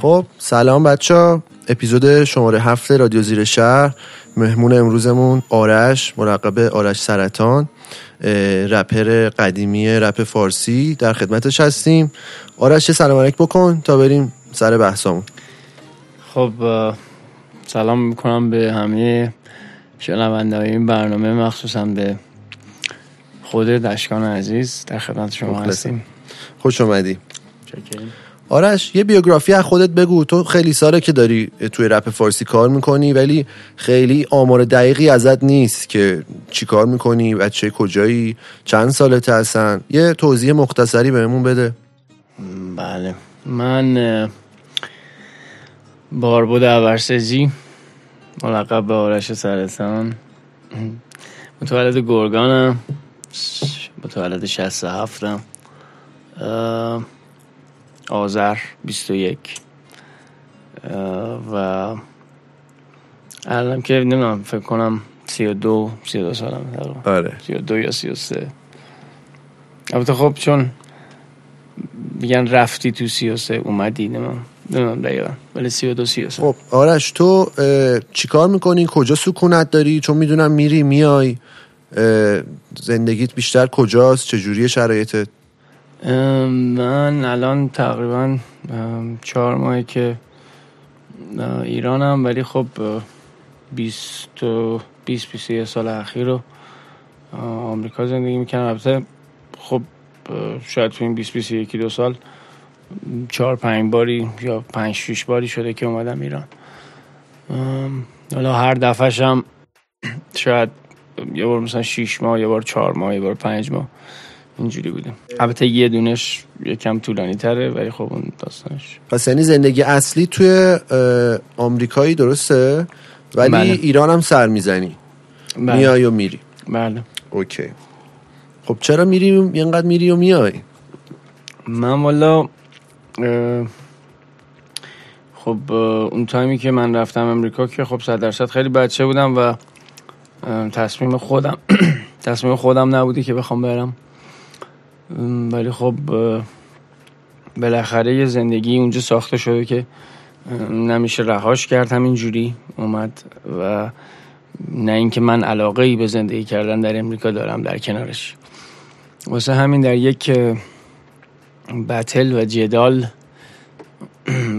خب سلام بچه ها. اپیزود شماره هفت رادیو زیر شهر. مهمون امروزمون آرش مرقب آرش سرطان رپر قدیمی رپ فارسی در خدمتش هستیم. آرش سلام علیک بکن تا بریم سر بحثامون. خب سلام می‌کنم به همه شنونده این برنامه مخصوصا به خود دشکان عزیز در خدمت شما هستیم. خوش اومدی. آرش یه بیوگرافی از خودت بگو. تو خیلی ساله که داری توی رپ فارسی کار می‌کنی ولی خیلی آمار دقیقی ازت نیست که چی کار می‌کنی بچه کجایی چند سالت هستن. یه توضیح مختصری بهمون بده. بله. من باربود اورسجی ملقب به آرش سرطان متولد گرگانم متولد 67 م آذر 21 و الان که نمی‌دونم فکر کنم 32 32 سالم آره. 32 یا 33 البته خب چون میگن رفتی تو 33 اومدی نمی‌دونم. نمی‌دونم دقیقا. ولی 32 33 خب آرش تو چیکار می‌کنی؟ کجا سکونت داری؟ چون می‌دونم میری میای. زندگیت بیشتر کجاست؟ چجوری شرایطت؟ من الان تقریبا چهار ماهی که ایرانم ولی خب 20 20 21 سال اخیر رو آمریکا زندگی می‌کنم. البته خب شاید تو این 20 21 دو سال چهار پنج باری یا پنج شش باری شده که اومدم ایران. حالا هر دفعه هم شاید یه بار مثلا شیش ماه یه بار چهار ماه یه بار پنج ماه. اینجوری بودیم. البته یه دونش یکم طولانی تره ولی خب اون داستانش. پس یعنی زندگی اصلی توی آمریکایی درسته؟ ولی بله. ایران هم سر می‌زنی. بله. میای و میری. بله. اوکی. خب چرا میری؟ اینقدر میری و میای؟ من والا خب اون تایمی که من رفتم امریکا که خب صد درصد خیلی بچه بودم و تصمیم خودم تصمیم خودم نبودی که بخوام برم. ولی خب بالاخره یه زندگی اونجا ساخته شده که نمیشه رهاش کرد همین جوری اومد و نه اینکه من علاقه ای به زندگی کردن در امریکا دارم در کنارش. واسه همین در یک بتل و جدال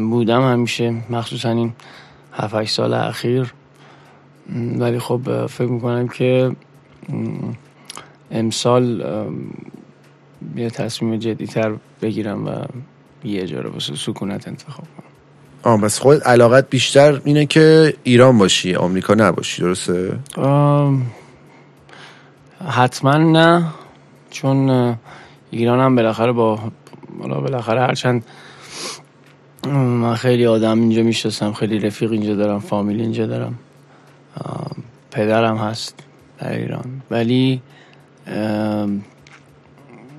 بودم همیشه مخصوصا این 7 سال اخیر. ولی خب فکر می‌کنم که امسال یه تصمیم جدیتر بگیرم و یه جا رو واسه سکونت انتخاب کنم. آه بس خود علاقت بیشتر اینه که ایران باشی آمریکا نباشی درسته؟ حتما نه چون ایران هم بالاخره با حالا بالاخره هرچند من خیلی آدم اینجا می‌شناسم خیلی رفیق اینجا دارم فامیل اینجا دارم. پدرم هست در ایران. ولی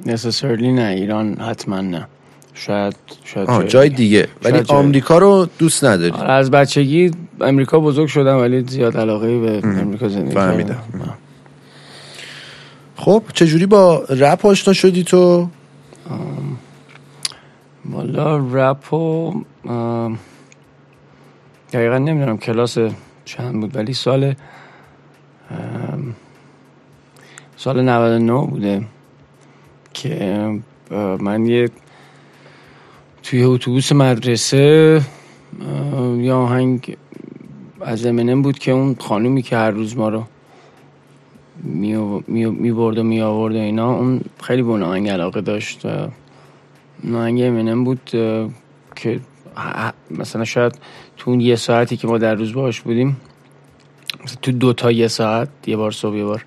نسسرلی نه. ایران حتما نه. شاید شاید جای دیگه. ولی آمریکا رو دوست نداری. آره، از بچگی امریکا بزرگ شدم ولی زیاد علاقه به امریکا زندگی فهمیدم. خب چجوری با رپ آشنا شدی تو؟ والا رپ و دقیقا نمی‌دونم کلاس چند بود ولی سال سال 99 بوده. که من یه توی اتوبوس مدرسه یا آهنگ از امنم بود که اون خانومی که هر روز ما رو می برد و می آورد و اینا اون خیلی به اون آهنگ علاقه داشت. و آهنگ امنم بود که مثلا شاید تو اون یه ساعتی که ما در روز باش بودیم تو دو تا یه ساعت یه بار صبح یه بار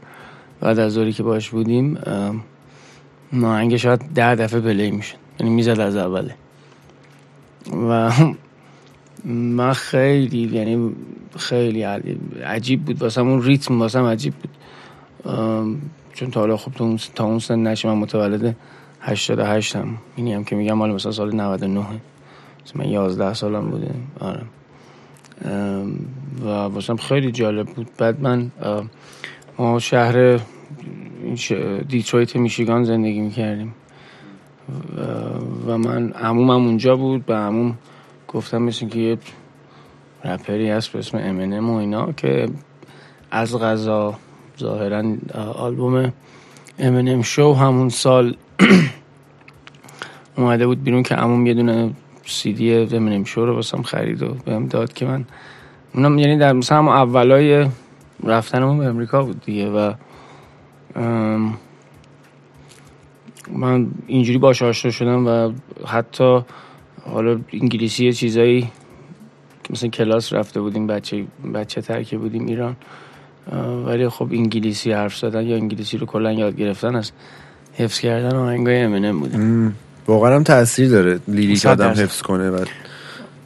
بعد از ظهری که باش بودیم ناهنگ شاید ده دفعه پلی می‌شد. یعنی می‌زد از اوله. و من خیلی یعنی خیلی عجیب بود. واسه اون ریتم واسه عجیب بود. چون تا حالا خب تا اون سن نشه من متولد 88 هم اینی هم که میگم مال مثلا سال 99 مثلا من 11 سالم بوده. آره. و واسم خیلی جالب بود. بعد من ما شهر دیترویت میشیگان زندگی می‌کردیم. و من عمومم اونجا بود به عموم گفتم مثل که یه رپری هست به اسم امنم و اینا که از غذا ظاهرا آلبوم امنم شو همون سال اومده بود بیرون که عموم یه دونه سی دی امنم شو رو واسم خرید و بهم داد که من اونم یعنی در مثلا اولای رفتنمون به امریکا بود دیگه و من اینجوری باش آشنا شدم و حتی حالا انگلیسی چیزایی مثلا کلاس رفته بودیم بچه بچه ترکه بودیم ایران ولی خب انگلیسی حرف زدن یا انگلیسی رو کلا یاد گرفتن از حفظ کردن آهنگای امنم بودیم واقعا هم تاثیر داره لیریک آدم حفظ کنه و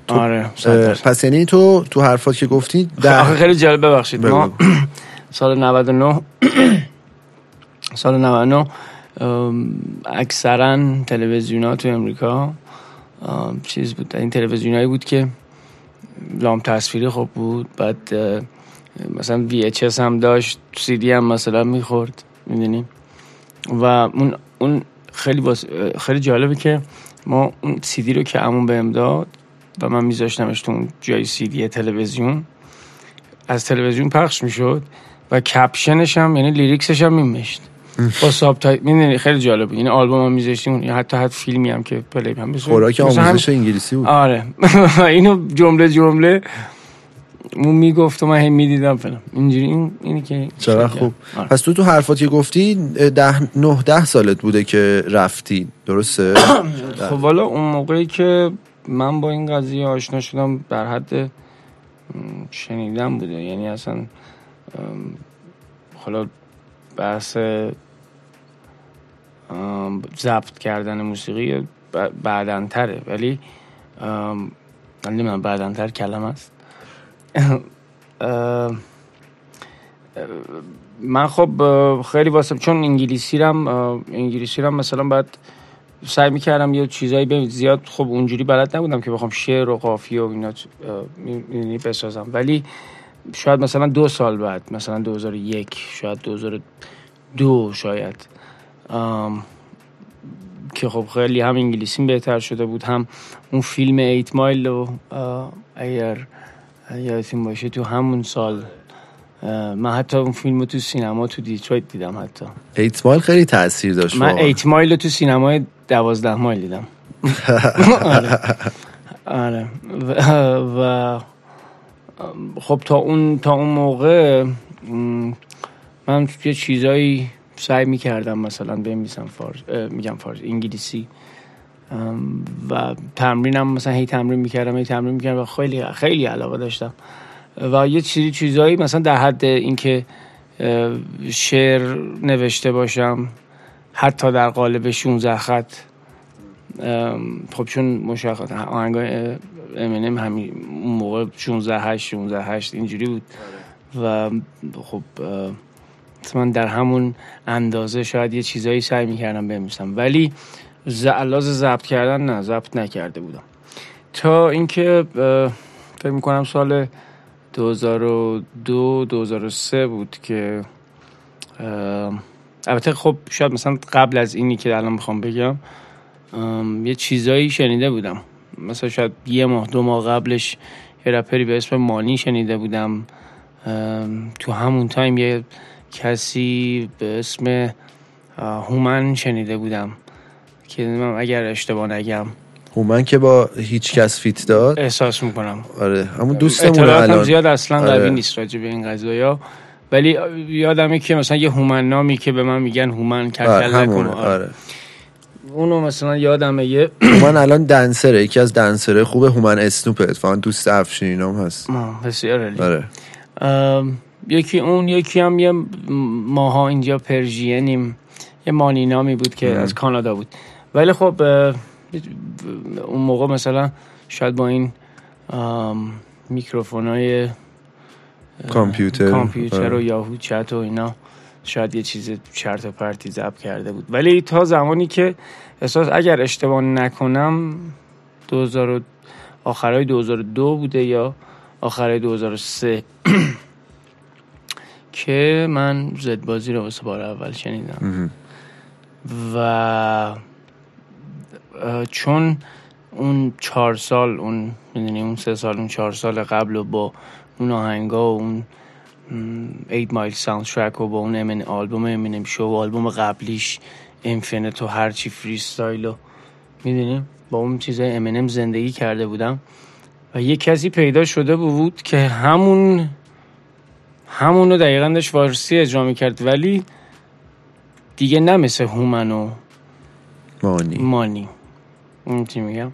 آره پس یعنی تو تو حرفات که گفتی در... خیلی جالب ببخشید. ما سال 99 سال 99 اکثرا تلویزیون ها تو امریکا چیز بود. این تلویزیون بود که لام تصویری خوب بود بعد مثلا VHS هم داشت سی دی هم مثلا می‌خورد می‌دونی؟ و اون اون خیلی باز خیلی جالبه که ما اون سی دی رو که امون بهم داد و من میذاشتمش تو اون جای سی دی تلویزیون از تلویزیون پخش می‌شد و کپشنش هم یعنی لیریکسش هم میمشت با ساب تایپ. می‌دونی خیلی جالب این آلبوم هم میذاشتیم. یا حتی حتی فیلمی هم که پلی هم بسید خوراک آموزش انگلیسی بود. آره. اینو جمله جمله اون می‌گفت و من هم می‌دیدم فلان. اینجوری این اینی که چرا خوب. آره. پس تو تو حرفاتی گفتی ده نه ده سالت بوده که رفتی. درسته؟ خب والا اون موقعی که من با این قضیه آشنا شدم بر حد شنیدم بوده. یعنی اصلا حالا بحث ضبط کردن موسیقی بعدنتره. ولی نمی‌دونم بعدنتر کلم است. من خب خیلی واسه چون انگلیسی رم انگلیسی رم مثلا باید سعی می‌کردم یه چیزایی به زیاد خب اونجوری بلد نبودم که بخوام شعر و قافیه و اینا بسازم. ولی شاید مثلا دو سال بعد مثلا 2001 شاید 2002 شاید. که خب خیلی هم انگلیسی بهتر شده بود. هم اون فیلم ایت مایل رو اگر یادتون باشه تو همون سال من حتی اون فیلم رو تو سینما تو دیترویت دیدم حتی. 8 Mile خیلی تاثیر داشت من ایت مایل رو تو سینمای دوازده مایل دیدم. آره, آره. و, خب تا اون تا اون موقع من یه چیزایی سعی می‌کردم مثلا بنویسم فارس میگم فارس انگلیسی. و تمرینم مثلا هی تمرین می‌کردم هی تمرین می‌کردم و خیلی خیلی علاقه داشتم. و یه چیزی چیزایی مثلا در حد اینکه شعر نوشته باشم حتی در قالب 16 خط. خب چون مشخص آهنگای امینم همین اون موقع 16 8 16 8 اینجوری بود. و خب من در همون اندازه شاید یه چیزایی سعی می‌کردم بنویسم. ولی زعلاز ضبط کردن نه ضبط نکرده بودم. تا اینکه فکر می‌کنم سال 2002 2003 بود که البته خب شاید مثلا قبل از اینی که الان می‌خوام بگم یه چیزایی شنیده بودم. مثلا شاید یه ماه دو ماه قبلش یه رپری به اسم مانی شنیده بودم. تو همون تایم یه کسی به اسم هومن شنیده بودم که اگر اشتباه نگم هومن که با هیچ کس فیت داد احساس می‌کنم آره همون دوستمون الان زیاد اصلا آره. قوی نیست راجع به این قضايا ولی یادمه که مثلا یه هومن نامی که به من میگن هومن کل آره. آره. آره. اونو مثلا یادمه یه هومن الان دنسره یکی از دنسره خوب هومن اسنوپه اتفاقا دوست افشین هم هست بسیار آره. یکی اون یکی هم یه ماها اینجا پرژینیم. یه مانی نامی بود که از کانادا بود. ولی خب اون موقع مثلا شاید با این میکروفون های کامپیوتر. کامپیوتر و آره. یاهو چت و اینا شاید یه چیز چرت و پرتی ضبط کرده بود. ولی تا زمانی که احساس اگر اشتباه نکنم 2000 آخرای 2002 بوده یا آخرای 2003 که من زد بازی رو واسه بار اول شنیدم. و چون اون چهار سال اون می‌دونی اون سه سال اون چهار سال قبل و با اون آهنگا و اون 8 مایل ساوند ترک و با اون امن آلبوم امینم شو و آلبوم قبلیش اینفینیت و هرچی فریستایل و می‌دونی با اون چیزای امنم زندگی کرده بودم. و یه کسی پیدا شده بود که همون همون رو دقیقا داشت فارسی اجرا می‌کرد ولی دیگه نه مثل هومن و مانی. مانی. اون چی میگم؟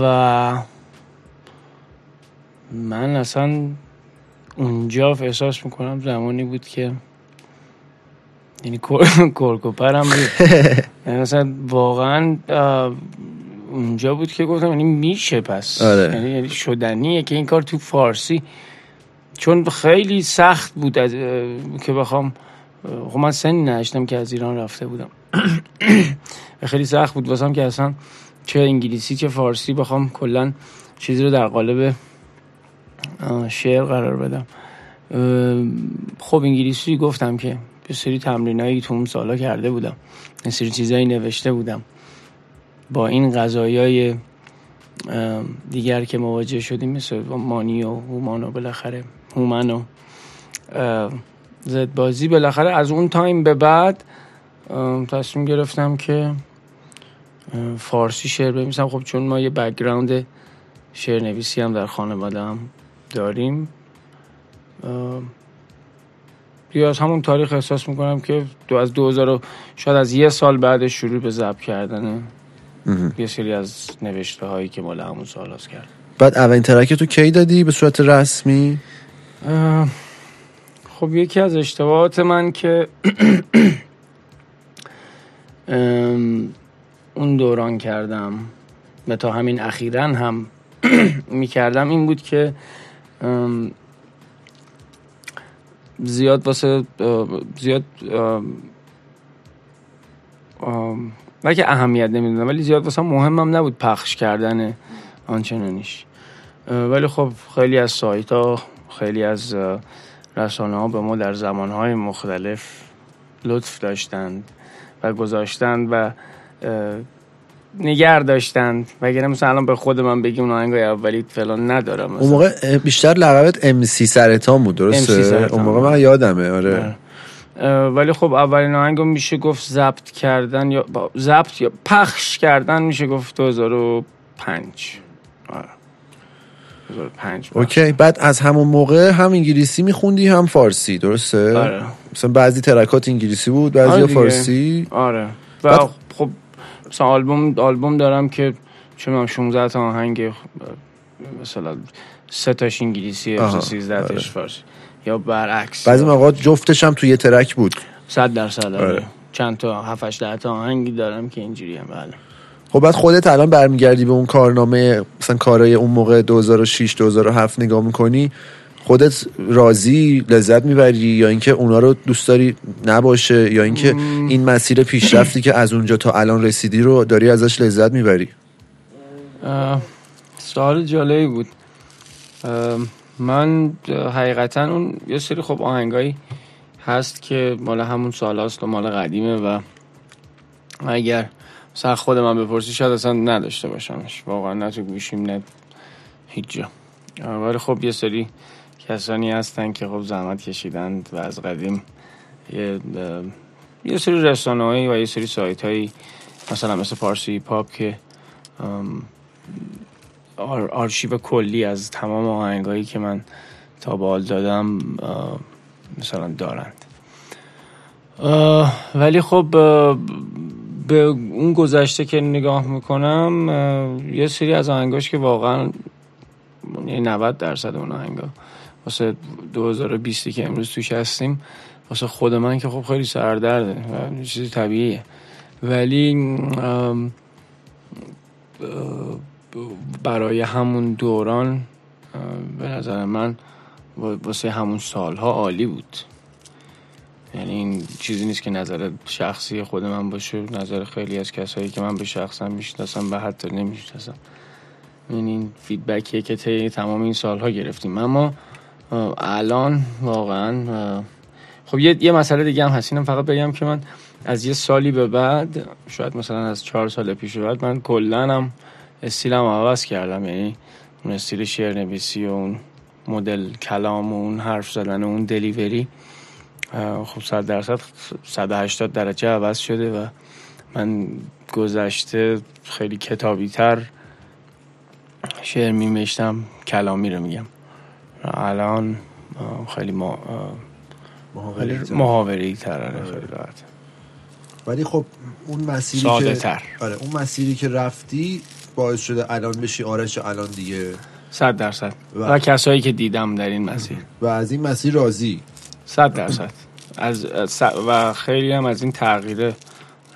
و من اصلا اونجا احساس می‌کنم زمانی بود که یعنی کرکوپرم بود. یعنی مثلا واقعا اونجا بود که گفتم یعنی میشه پس. آره. یعنی, یعنی شدنیه که این کار تو فارسی چون خیلی سخت بود از که بخوام خب من سنی نشتم که از ایران رفته بودم. خیلی سخت بود. واسم که اصلا چه انگلیسی چه فارسی بخوام کلا چیزی رو در قالب شعر قرار بدم. خب انگلیسی گفتم که یه سری تمرینایی تو اون سالا کرده بودم. یه سری چیزایی نوشته بودم. با این غذایای دیگر که مواجه شدیم مثل مانی و هومان و بالاخره هومن و زد بازی. بالاخره از اون time به بعد تصمیم گرفتم که فارسی شعر بنویسم. خب چون ما یه background شعر نویسی هم در خانواده هم داریم دیگه از همون تاریخ احساس می‌کنم که دو از 2000 شاید از یه سال بعد شروع به ضبط کردن یه سری از نوشته هایی که مال همون سال کرد. بعد اولین ترک تو کی دادی به صورت رسمی؟ خب یکی از اشتباهات من که اون دوران کردم و تا همین اخیرا هم می‌کردم این بود که زیاد واسه زیاد و که اهمیت نمی‌دونم ولی زیاد واسه مهمم نبود پخش کردن آنچنانیش. ولی خب خیلی از سایت ها خیلی از رسانه ها به ما در زمان های مختلف لطف داشتند و گذاشتند و نگر داشتند. وگرنه مثلا الان به خود من بگیم اون آهنگای اولی فلان ندارم اون موقع بیشتر لقبت ام سی سرطان بود درسته؟ اون موقع من یادمه آره. ولی خب اولین آهنگ میشه گفت ضبط کردن یا ضبط یا پخش کردن میشه گفت 2005 آره. 2005 اوکی بعد از همون موقع هم انگلیسی میخوندی هم فارسی درسته؟ آره. مثلا بعضی ترکات انگلیسی بود بعضی آره فارسی. آره. و بعد... خب مثلا آلبوم آلبوم دارم که چون 16 تا آهنگ مثلا سه تاش انگلیسی 13 تاش آره. فارسی. یا برعکس. بعضی موقع جفتش هم توی یه ترک بود. 100 درصد. آره. آره. چند تا 7 8 تا آهنگی دارم که اینجوری هم بله. خب بعد خودت الان برمیگردی به اون کارنامه مثلا کارای اون موقع 2006 2007 نگاه می‌کنی خودت راضی لذت می‌بری یا اینکه اونا رو دوست داری نباشه یا اینکه این مسیر پیشرفتی که از اونجا تا الان رسیدی رو داری ازش لذت می‌بری؟ سوال جالبی بود. من حقیقتا اون یه سری خب آهنگایی هست که مال همون سال هست و مال قدیمه و اگر مثلا خود من بپرسی شاید اصلا نداشته باشمش. واقعا نه تو گوشیم نه هیچ جا. ولی خب یه سری کسانی هستن که خب زحمت کشیدند و از قدیم یه, یه سری رسانه و یه سری سایت هایی مثلا مثل پارسی پاپ که آرشیو کلی از تمام آهنگایی که من تا بال دادم مثلا دارند. ولی خب به اون گذشته که نگاه می‌کنم یه سری از آهنگاش که واقعا 90 یعنی درصد اون آهنگا. واسه 2020 که امروز توش هستیم واسه خود من که خب خیلی سردرده و چیزی طبیعیه. ولی برای همون دوران به نظر من واسه همون سالها عالی بود. یعنی این چیزی نیست که نظر شخصی خود من باشه نظر خیلی از کسایی که من به شخصم می‌شناسم و حتی نمی‌شناسم. یعنی این فیدبکیه که طی تمام این سالها گرفتیم. اما الان واقعا خب یه, یه مسئله دیگه هم هستینم فقط بگم که من از یه سالی به بعد شاید مثلا از چهار سال پیش بعد من کلنم استیلم عوض کردم. یعنی اون استیل شعر نویسی و اون مدل کلام و اون حرف زدن و اون دلیوری خب صد درصد 180 درجه عوض شده و من گذشته خیلی کتابی تر شعر میمشتم کلامی رو میگم. الان خیلی ما محاوری تر آره، خیلی راحت. ولی خب اون مسیری ساده که تر. آره اون مسیری که رفتی باعث شده الان بشی آرش الان دیگه. صد درصد. و, و کسایی که دیدم در این مسیر. و از این مسیر راضی. صد درصد. از و خیلی هم از این تغییر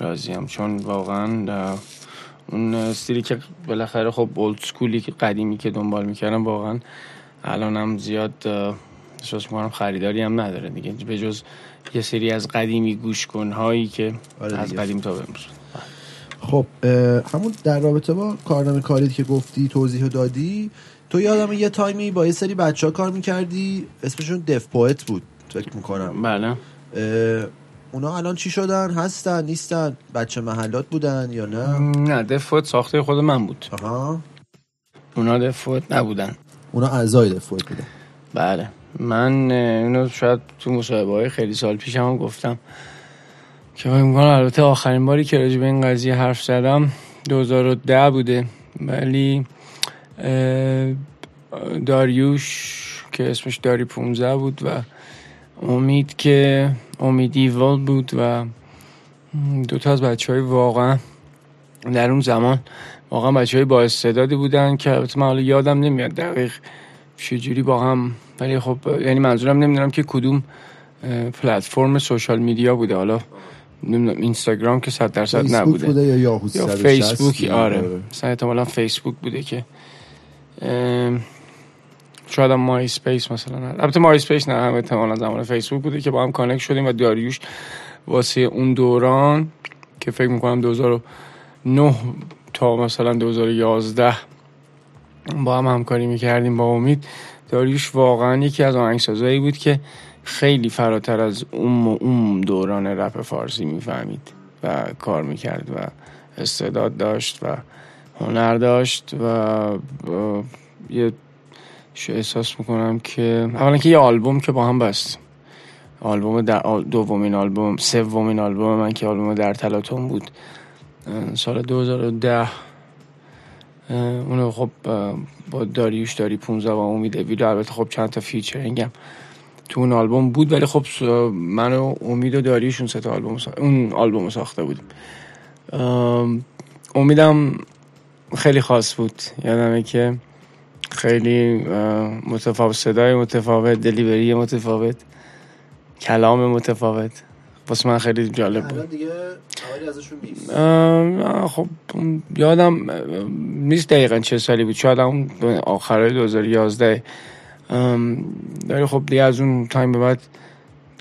راضیم چون واقعا اون استیلی که بالاخره خب اولد سکولی که قدیمی که دنبال می‌کردم واقعا الان هم زیاد احساس می‌کنم خریداری هم نداره دیگه. به جز یه سری از قدیمی گوش هایی که آره از قدیم تا امروز. خب همون در رابطه با کارنامه کاری که گفتی توضیح دادی تو یادم یه تایمی با یه سری بچه ها کار می‌کردی اسمشون دف پویت بود. فکر می‌کنم. بله. اونا الان چی شدن؟ هستن؟ نیستن؟ بچه محلات بودن یا نه؟ نه دفوت ساخته خود من بود. آها. اونا دفوت نبودن. اونا اعضای دفوت بودن. بله. من اینو شاید تو مصاحبه های خیلی سال پیش هم گفتم که فکر می‌کنم البته آخرین باری که راجع به این قضیه حرف زدم 2010 بوده. ولی داریوش که اسمش داری 15 بود و امید که امیدی ول بود و دو تا از بچه های واقعا در اون زمان واقعا بچه های با استعدادی بودن که البته من حالا یادم نمیاد دقیق چجوری با هم ولی خب یعنی منظورم نمی‌دونم که کدوم پلتفرم سوشال میدیا بوده. حالا نمی‌دونم اینستاگرام که صد درصد نبوده. بوده یا یاهو یا فیسبوک آره. مثلا احتمالا فیسبوک بوده که شاید هم MySpace مثلا البته MySpace نه هم احتمالا زمان فیسبوک بوده که با هم connect شدیم و داریوش واسه اون دوران که فکر می‌کنم 2009 تا مثلا 2011 با هم همکاری می‌کردیم با امید. داریوش واقعا یکی از آهنگسازایی بود که خیلی فراتر از اون اون دوران رپ فارسی می‌فهمید و کار می‌کرد و استعداد داشت و هنر داشت و یه احساس می‌کنم که اولا که یه آلبوم که با هم بست. آلبوم در دومین آلبوم سومین آلبوم من که آلبوم در تلاتون بود. سال 2010 اونو خب با داریوش داری 15 و امید ویدو البته خب چند تا featuring هم تو اون آلبوم بود ولی خب من و امید و داریوش اون سه آلبوم اون آلبوم ساخته بودیم. امیدم خیلی خاص بود. یادمه که خیلی متفاوت صدای متفاوت delivery متفاوت کلام متفاوت. واسه من خیلی جالب بود. دیگه ازشون خب یادم نیست دقیقا چه سالی بود. شاید هم آخرای 2011 داری خب دیگه از اون time به بعد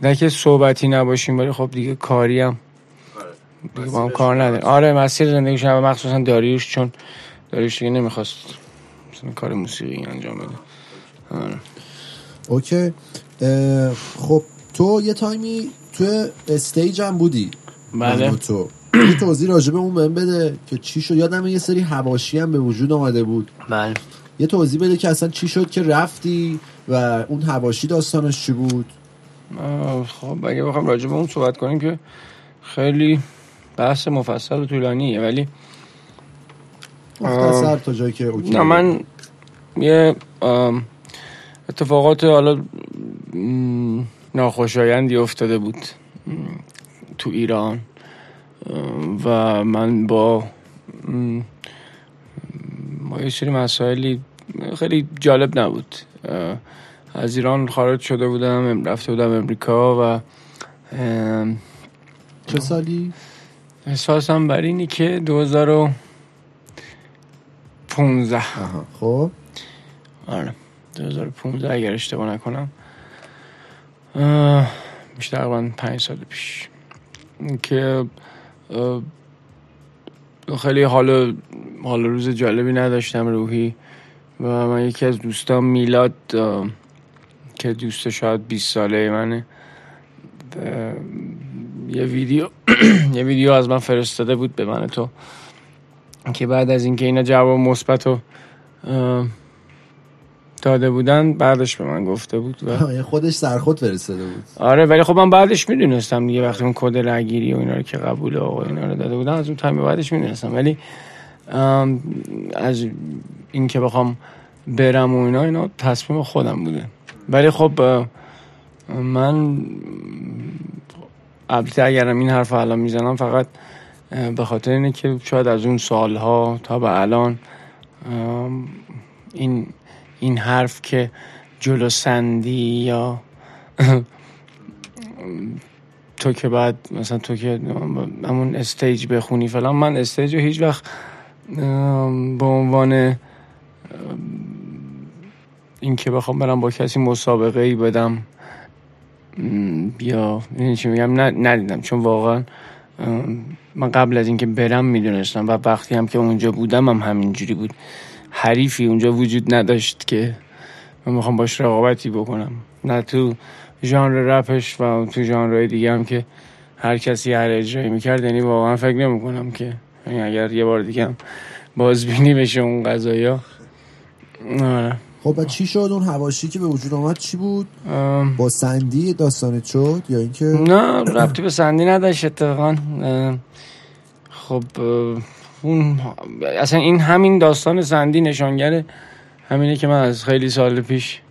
نه که صحبتی نباشیم ولی خب دیگه کاری هم. آره. دیگه با هم کار نداریم. آره مسیر زندگی شما مخصوصا داریوش چون داریوش دیگه نمی‌خواست. کار موسیقی انجام بده آره. okay. خب تو یه time ی تو Stage هم بودی. بله. تو. یه توضیح راجع به اون بهم بده که چی شد. یادم یه سری هواشی هم به وجود آمده بود. بله. یه توضیح بده که اصلا چی شد که رفتی و اون هواشی داستانش چی بود؟ خب اگه بخوام راجع به اون صحبت کنیم که خیلی بحث مفصل و طولانیه ولی مختصر تا جایی که اوکی نه من یه اتفاقات حالا ناخوشایندی افتاده بود تو ایران و من با ما یه سری مسائلی خیلی جالب نبود از ایران خارج شده بودم رفته بودم امریکا و چه سالی؟ احساسم بر اینی که 2015 خب. آره 2015 اگر اشتباه نکنم. میشه تقریبا پنج سال پیش. که خیلی حال حال روز جالبی نداشتم روحی. و من یکی از دوستان میلاد که دوست شاید 20 ساله منه. یه ویدیو یه ویدیو از من فرستاده بود به من تو. که بعد از اینکه اینا جواب مثبت رو داده بودن بعدش به من گفته بود و خودش سرخود فرستاده بود. آره ولی خب من بعدش می‌دونستم دیگه وقتی اون کد رگیری و اینا رو که قبول آقا اینا رو داده بودن از اون تایم بعدش می‌دونستم. ولی از اینکه بخوام برم و اینا اینا تصمیم خودم بوده. ولی خب من البته اگرم این حرف الان می‌زنم فقط به خاطر اینه که شاید از اون سالها تا به الان این این حرف که جلو سندی یا تو که بعد مثلا تو که همون Stage بخونی فلان من Stage رو هیچ وقت به عنوان این که بخوام برم با کسی مسابقه ای بدم یا چی میگم ندیدم. چون واقعا من قبل از اینکه برم می‌دونستم و وقتی هم که اونجا بودم هم همینجوری بود. حریفی اونجا وجود نداشت که من می‌خوام باش رقابتی بکنم. نه تو ژانر رپش و تو ژانرهای دیگه هم که هر کسی هر اجرایی می‌کرد یعنی واقعا فکر نمی‌کنم که اگر یه بار دیگه هم بازبینی بشه اون قضايا آره. خب چی شد؟ اون هواشی که به وجود آمد چی بود؟ با سندی داستانت شد یا اینکه نه ربطی به سندی نداشت اتفاقا. خب اون اصلا این همین داستان سندی نشانگره همینه که من از خیلی سال پیش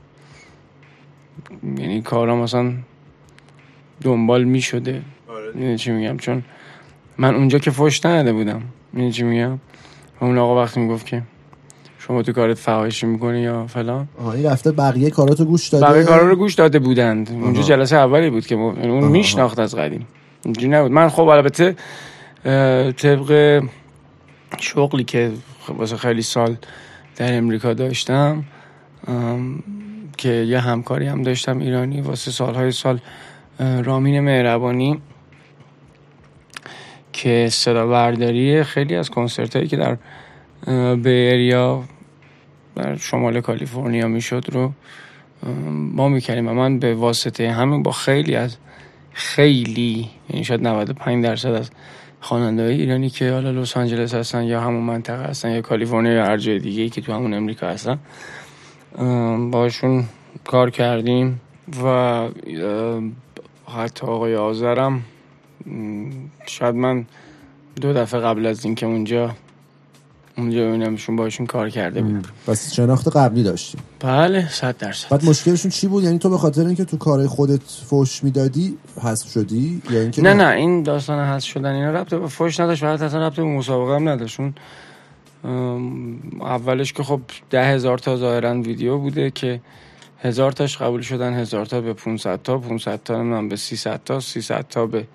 یعنی کارم مثلا دنبال می شده آره. چی میگم؟ چون من اونجا که فش نده بودم. می‌دونی چی میگم؟ اون آقا وقتی می‌گفت که شما تو کارت فحاشی می‌کنی یا فلان؟ این رفته بقیه کاراتو گوش داده. بقیه کارا رو گوش داده بودند. اونجا جلسه اولی بود که اون میشناخت از قدیم. اینجوری نبود. من خب البته طبق شغلی که واسه خیلی سال در امریکا داشتم که یه همکاری هم داشتم ایرانی واسه سالهای سال رامین مهربانی که صدا برداری خیلی از کنسرت هایی که در بیریا در شمال کالیفرنیا می‌شد رو ما می‌کردیم. و من به واسطه همین با خیلی از خیلی یعنی شاید 95 درصد از خواننده ایرانی که حالا لس آنجلس هستن یا همون منطقه هستن یا کالیفرنیا یا هر جای دیگه که تو همون امریکا هستن باشون کار کردیم و حتی آقای آذرم شاید من دو دفعه قبل از اینکه اونجا اونجا ببینمشون باشون کار کرده بود پس شناخت قبلی داشتیم بله صد درصد. بعد مشکلشون چی بود؟ یعنی تو به خاطر اینکه تو کارهای خودت فوش می‌دادی حذف شدی؟ یا اینکه نه نه؟ این داستان حذف شدن اینا ربط به فوش نداشت و اصلا ربط به مسابقه هم نداشت. اون اولش که خب ده هزار تا ظاهرا ویدیو بوده که هزار تاش قبول شدن هزار تا به 500 تا 500 تا من به 300 تا 300 تا به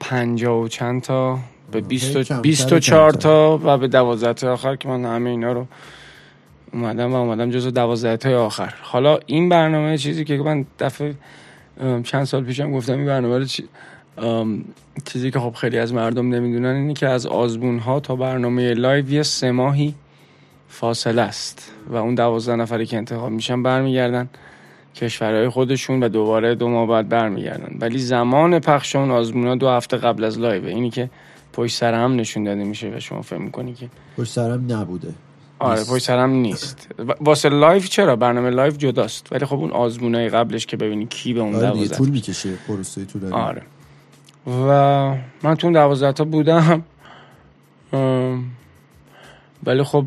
پنجاه و چند تا. به 24 تا و به 12 تا آخر که من همه اینا رو اومدم و اومدم جزو 12 تا آخر. حالا این برنامه چیزی که من دفعه چند سال پیشم گفتم این برنامه چی... چیزی که خب خیلی از مردم نمی‌دونن اینه که از آزمون ها تا برنامه live یه سه ماهی فاصله است و اون دوازده نفری که انتخاب میشن برمیگردن کشورهای خودشون و دوباره دو ماه بعد برمیگردن. ولی زمان پخش اون آزمونا دو هفته قبل از live اینی که پشت سر هم نشون داده میشه و شما فهم می‌کنی که پشت سر هم نبوده. آره پشت سر هم نیست واسه live چرا؟ برنامه live جداست. ولی خب اون آزمونای قبلش که ببینی کی به اون آره دوازده طول می‌کشه پروسه طول آره. و من تو اون دوازده تا بودم. ولی خب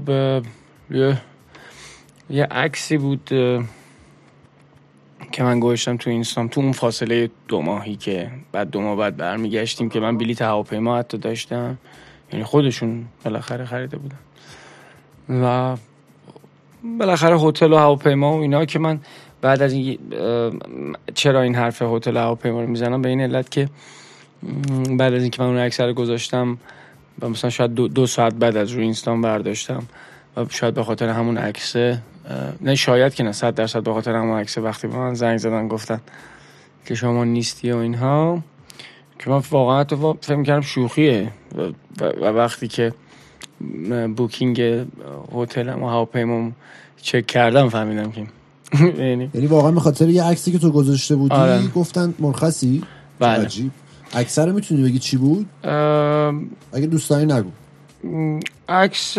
یه یه عکسی بود که من گوشتم تو اینستام تو اون فاصله دو ماهی که بعد دو ماه بعد برمیگشتیم که من بلیت هواپیما حتی داشتم. یعنی خودشون بالاخره خریده بودن. و بالاخره هتل و هواپیما و اینا که من بعد از این چرا این حرف هتل هواپیما رو می‌زنم؟ به این علت که بعد از اینکه من اون اکثر گذاشتم و مثلا شاید دو, دو ساعت بعد از روی اینستان برداشتم و شاید به خاطر همون عکسه نه شاید که نه صد درصد به خاطر همون عکس وقتی به من زنگ زدن گفتن که شما نیستی و اینها که من واقعا تو فکر کردم شوخیه. و, وقتی که بوکینگ هتلم و هواپیمام چک کردم فهمیدم که یعنی-, یعنی واقعا به خاطر یه عکسی که تو گذاشته بودی آره. گفتن مرخصی؟ بله. عجیب. اکثر می‌تونی بگی چی بود؟ اگه دوست داری نگو عکس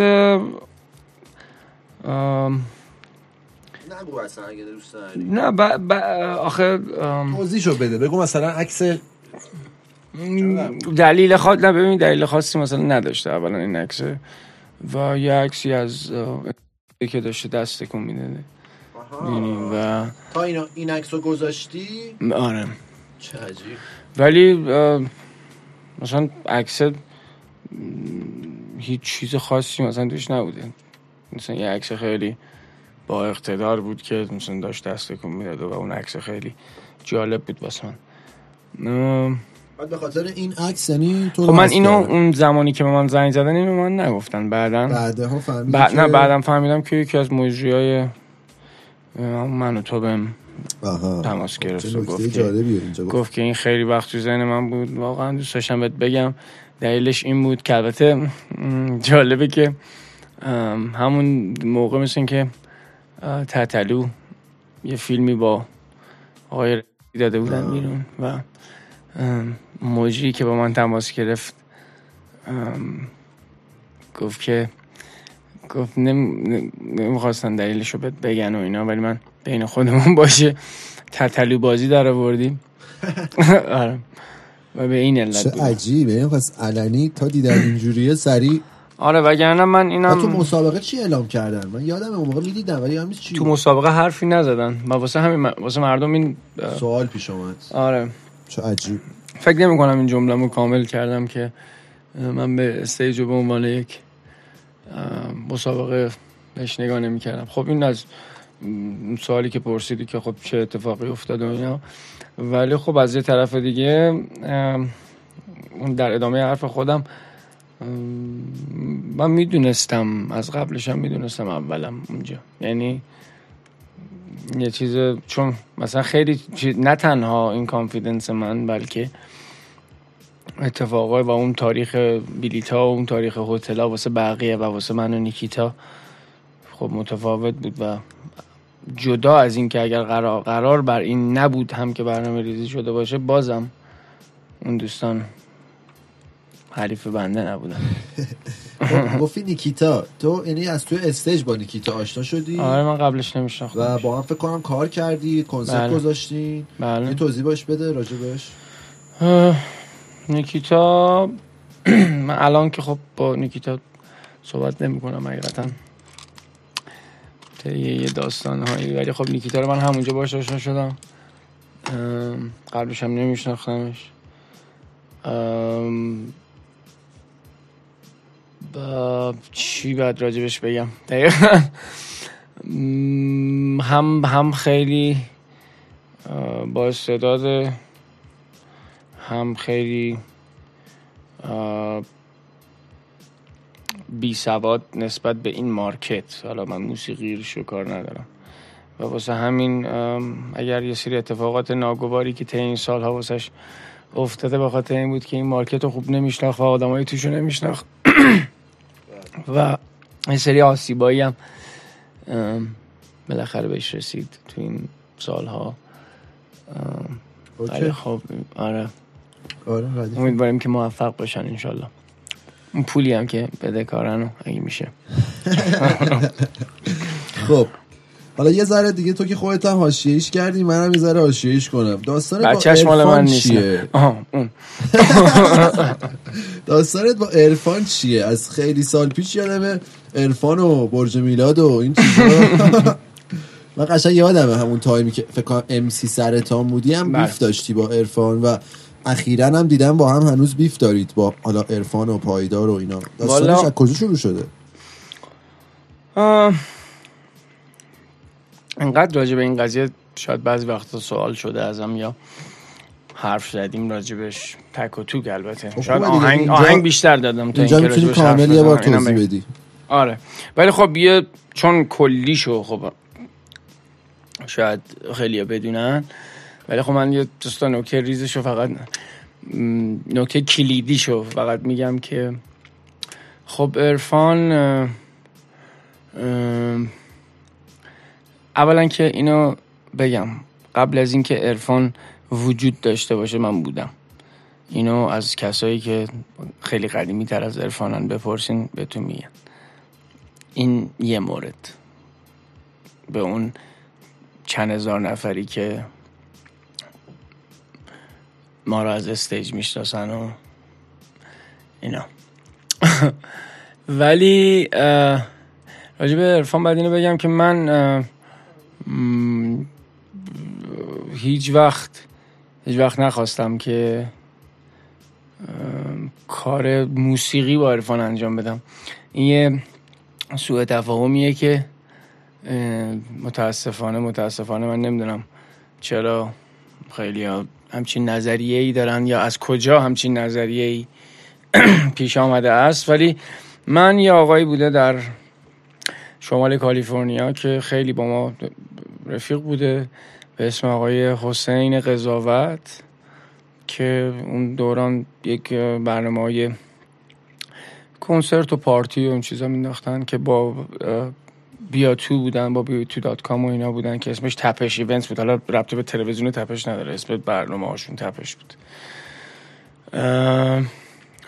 نگو اصلا اگه دوست داری. نه با, با آخه توضیحشو بده بگو مثلا عکس دلیل خاص نه ببین دلیل خاصی مثلا نداشته اولا این عکس. و یه عکسی از که داشته دست تکون می‌داده و تا این این عکس رو گذاشتی آره. چه عجیب. ولی مثلا عکس هیچ چیز خاصی مثلا توش نبوده. مثلا یه عکس خیلی با اقتدار بود که مثلا داشت دست کن می‌داد و اون عکس خیلی جالب بود واسه من. بعد به خاطر این عکس یعنی تو خب من اینو اون زمانی که به من زنگ زدن اینو من نگفتن. بعدا بعدها فهمیدم بعد نه بعدم فهمیدم که یکی از مجریای من و تو بهم تماس گرفت و گفت که, گفت که این خیلی وقت تو ذهن من بود. واقعا دوست داشتم بهت بگم. دلیلش این بود که البته جالبه که همون موقع مثل که تتلو یه فیلمی با آقای داده بودن بیرون و موجی که با من تماس گرفت گفت که گفت نمی‌خواستن دلیلش رو بگن و اینا ولی من بین خودمون باشه تتلو بازی در آوردیم. آره. و به این علت چه عجیبه. این پس علنی تا دیدن اینجوریه سری آره وگرنه من اینم تو مسابقه چی اعلام کردن؟ من یادم اون موقع می‌دیدم ولی همیشه چی تو مسابقه حرفی نزدن. و واسه همین واسه مردم این سوال پیش اومد. آره. چه عجیب. فکر نمی کنم این جمله کامل کردم که من به Stage به عنوان یک مسابقه بهش نگاه نمی کردم خب این از سوالی که پرسیدی که خب چه اتفاقی افتاد و اینا. ولی خب از یه طرف دیگه در ادامه حرف خودم من می‌دونستم از قبلش هم می‌دونستم اولم اونجا. یعنی یه چیز چون مثلا خیلی نه تنها این confidence من بلکه اتفاقای و اون تاریخ بیلیتا و اون تاریخ هتل واسه بقیه و واسه من و نیکیتا خب متفاوت بود و جدا از این که اگر قرار, قرار بر این نبود هم که برنامه ریزی شده باشه بازم اون دوستان حریف بنده نبودن خب، گفتی نیکیتا تو یعنی از توی استیج با نیکیتا آشنا شدی؟ آره من قبلش نمیشناختم و با هم فکر کنم کار کردی کنسرت بله. گذاشتی بله. یه توضیح باش بده راجبش نیکیتا من الان که خب با نیکیتا صحبت نمی کنم حقیقتا یه داستان هایی ولی خب نیکیتا رو من همونجا باش آشنا شدم. قبلش هم نمیشناختمش. با چی باید راجبش بگم؟ دقیقا. هم هم خیلی با استعداد هم خیلی بی سواد نسبت به این مارکت. حالا من موسیقی رو کار ندارم. و واسه همین اگر یه سری اتفاقات ناگواری که طی این سالها واسش افتاده به خاطر این بود که این مارکت رو خوب نمیشناخت و آدمای توشو نمیشناخت. و این سری آسیبایی هم بالاخره بهش رسید تو این سالها. ولی خب آره. آره امیدواریم که موفق باشن انشالله. اون پولی هم که بده کارن اگه میشه. خب. حالا یه ذره دیگه تو که خودت هم حاشیه‌ایش کردی منم یه ذره حاشیه‌ایش کنم. داستان بچه‌ش مال من نیست. داستانت با عرفان چیه؟ از خیلی سال پیش یادمه عرفان و برج میلاد و این چیزا. من قشنگ یادمه همون تایمی که فکر کنم ام سی سرطان بودی هم بیف داشتی با عرفان و اخیرا هم دیدم با هم هنوز بیف دارید با حالا عرفان و پایدار و اینا. داستانش از کجا شروع شده؟ انقدر راجع به این قضیه شاید بعضی وقتا سوال شده ازم یا حرف زدیم راجبش تک و توک البته خب شاید. آهنگ, اینجا- آهنگ بیشتر دادم تا اینجا اینکه می‌تونی راجبش حرف کامل یه بار توضیح. بدی آره ولی خب یه چون کلی شو خب شاید خیلی بدونن ولی خب من یه دوستا نکته ریزشو فقط کلیدی شو فقط میگم که خب ارفان اه، اه، اولا که اینو بگم قبل از اینکه ارفان وجود داشته باشه من بودم. اینو از کسایی که خیلی قدیمی تر از عرفانن بپرسین بهتون میگن این یه مورد. به اون چند هزار نفری که ما رو از استیج می‌شناسن و اینا. ولی راجب عرفان بعد اینو بگم که من هیچ وقت هیچ وقت نخواستم که کار موسیقی با عرفان انجام بدم. این یه سوء تفاهمیه که متاسفانه متاسفانه من نمی‌دونم چرا خیلی همچین نظریه ای دارن یا از کجا همچین نظریه ای پیش آمده است. ولی من یه آقایی بوده در شمال کالیفرنیا که خیلی با ما رفیق بوده به اسم آقای حسین قضاوت که اون دوران یک برنامه های کنسرت و پارتی و اون چیزا مینداختن که با بیا تو بودن با بیا تو dot com و اینا بودن که اسمش تپش event بود. حالا ربطه به تلویزیون تپش نداره اسم برنامه هاشون تپش بود.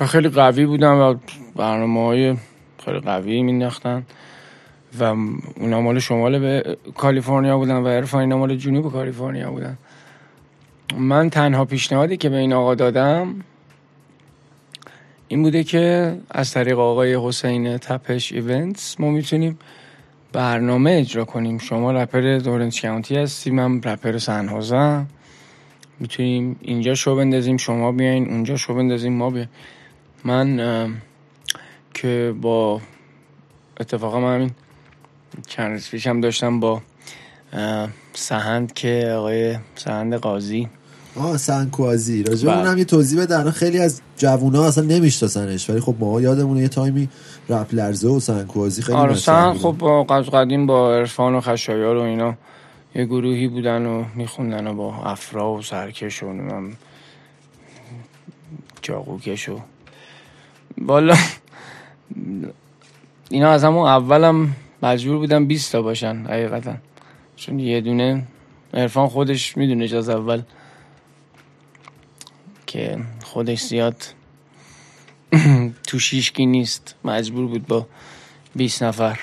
خیلی قوی بودن و برنامه های خیلی قوی مینداختن. و اونا مال شمال به کالیفرنیا بودن و عرفان اینا مال جنوب کالیفرنیا بودن. من تنها پیشنهادی که به این آقا دادم این بوده که از طریق آقای حسین تپش ایونتس ما می‌تونیم برنامه اجرا کنیم. شما رپر دورنج کانتی هستی من رپر سنهازم. می‌تونیم اینجا شو بندازیم شما بیاین اونجا شو بندازیم ما بیاین من که با اتفاقا من همین چند روز پیشم داشتم با سهند که آقای سهند قاضی. آه سنکوازی راجع بله. هم یه توضیح بده. خیلی از جوونا اصلا نمیشناسنش ولی خب ما یادمونه یه تایمی رپ لرزه و سنکوازی خیلی آره سن خب با قدیم با عرفان و خشایار و اینا یه گروهی بودن و میخوندن و با افرا و سرکش و نمیم جاقوکش و بالا. اینا از همون اولم مجبور بودن 20 تا باشن حقیقتا. چون یه دونه عرفان خودش می‌دونه از اول که خودش زیاد تو شیشکی نیست مجبور بود با 20 نفر.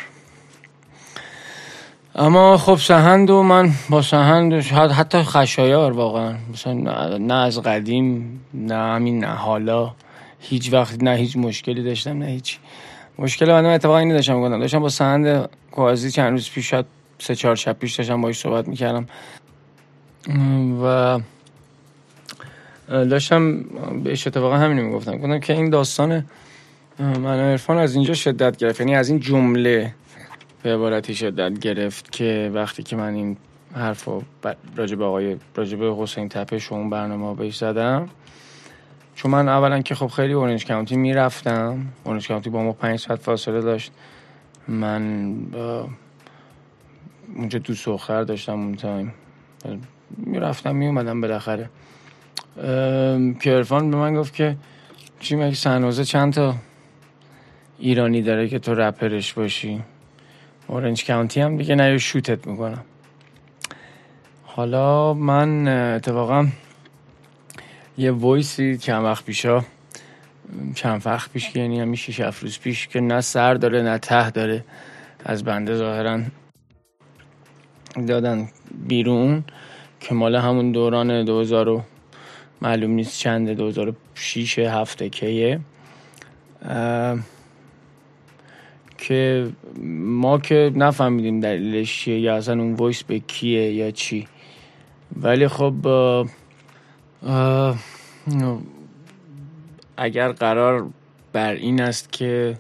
اما خب سهند و من با سهند حتی خشایار واقعا. مثلا نه از قدیم نه همین نه حالا. هیچ وقت نه هیچ مشکلی داشتم نه هیچ مشکل من اتفاقا اینو داشتم کنم داشتم با سهند کوازی چند روز پیش شد سه چهار شب پیش داشتم باش صحبت می‌کردم. و داشتم بهش اتفاقا همینو می‌گفتم. گفتم که این داستان من عرفان از اینجا شدت گرفت. یعنی از این جمله به عبارتی شدت گرفت که وقتی که من این حرف رو راجب آقای راجب حسین و اون برنامه بهش زدم چون من اولا که خب خیلی Orange County می‌رفتم Orange County با ما پنج ساعت فاصله داشت. من اونجا دوست دختر داشتم اون time می‌رفتم میومدم بالاخره. که ارفان به من گفت که چی مگه سنوزه چند تا ایرانی داره که تو رپرش باشی؟ اورنج کانتی هم دیگه نه شوتت می‌کنم. حالا من اتفاقا یه وایسی چند وقت پیشا چند وقت پیش که یعنی همین شیش روز پیش که نه سر داره نه ته داره. از بنده ظاهرا دادن بیرون که مال همون دوران 2000 معلوم نیست چنده 2006 هفته کیه. که ما که نفهمیدیم دلیلش چیه یا اصلا اون وایس به کیه یا چی. ولی خب اگر قرار بر این است که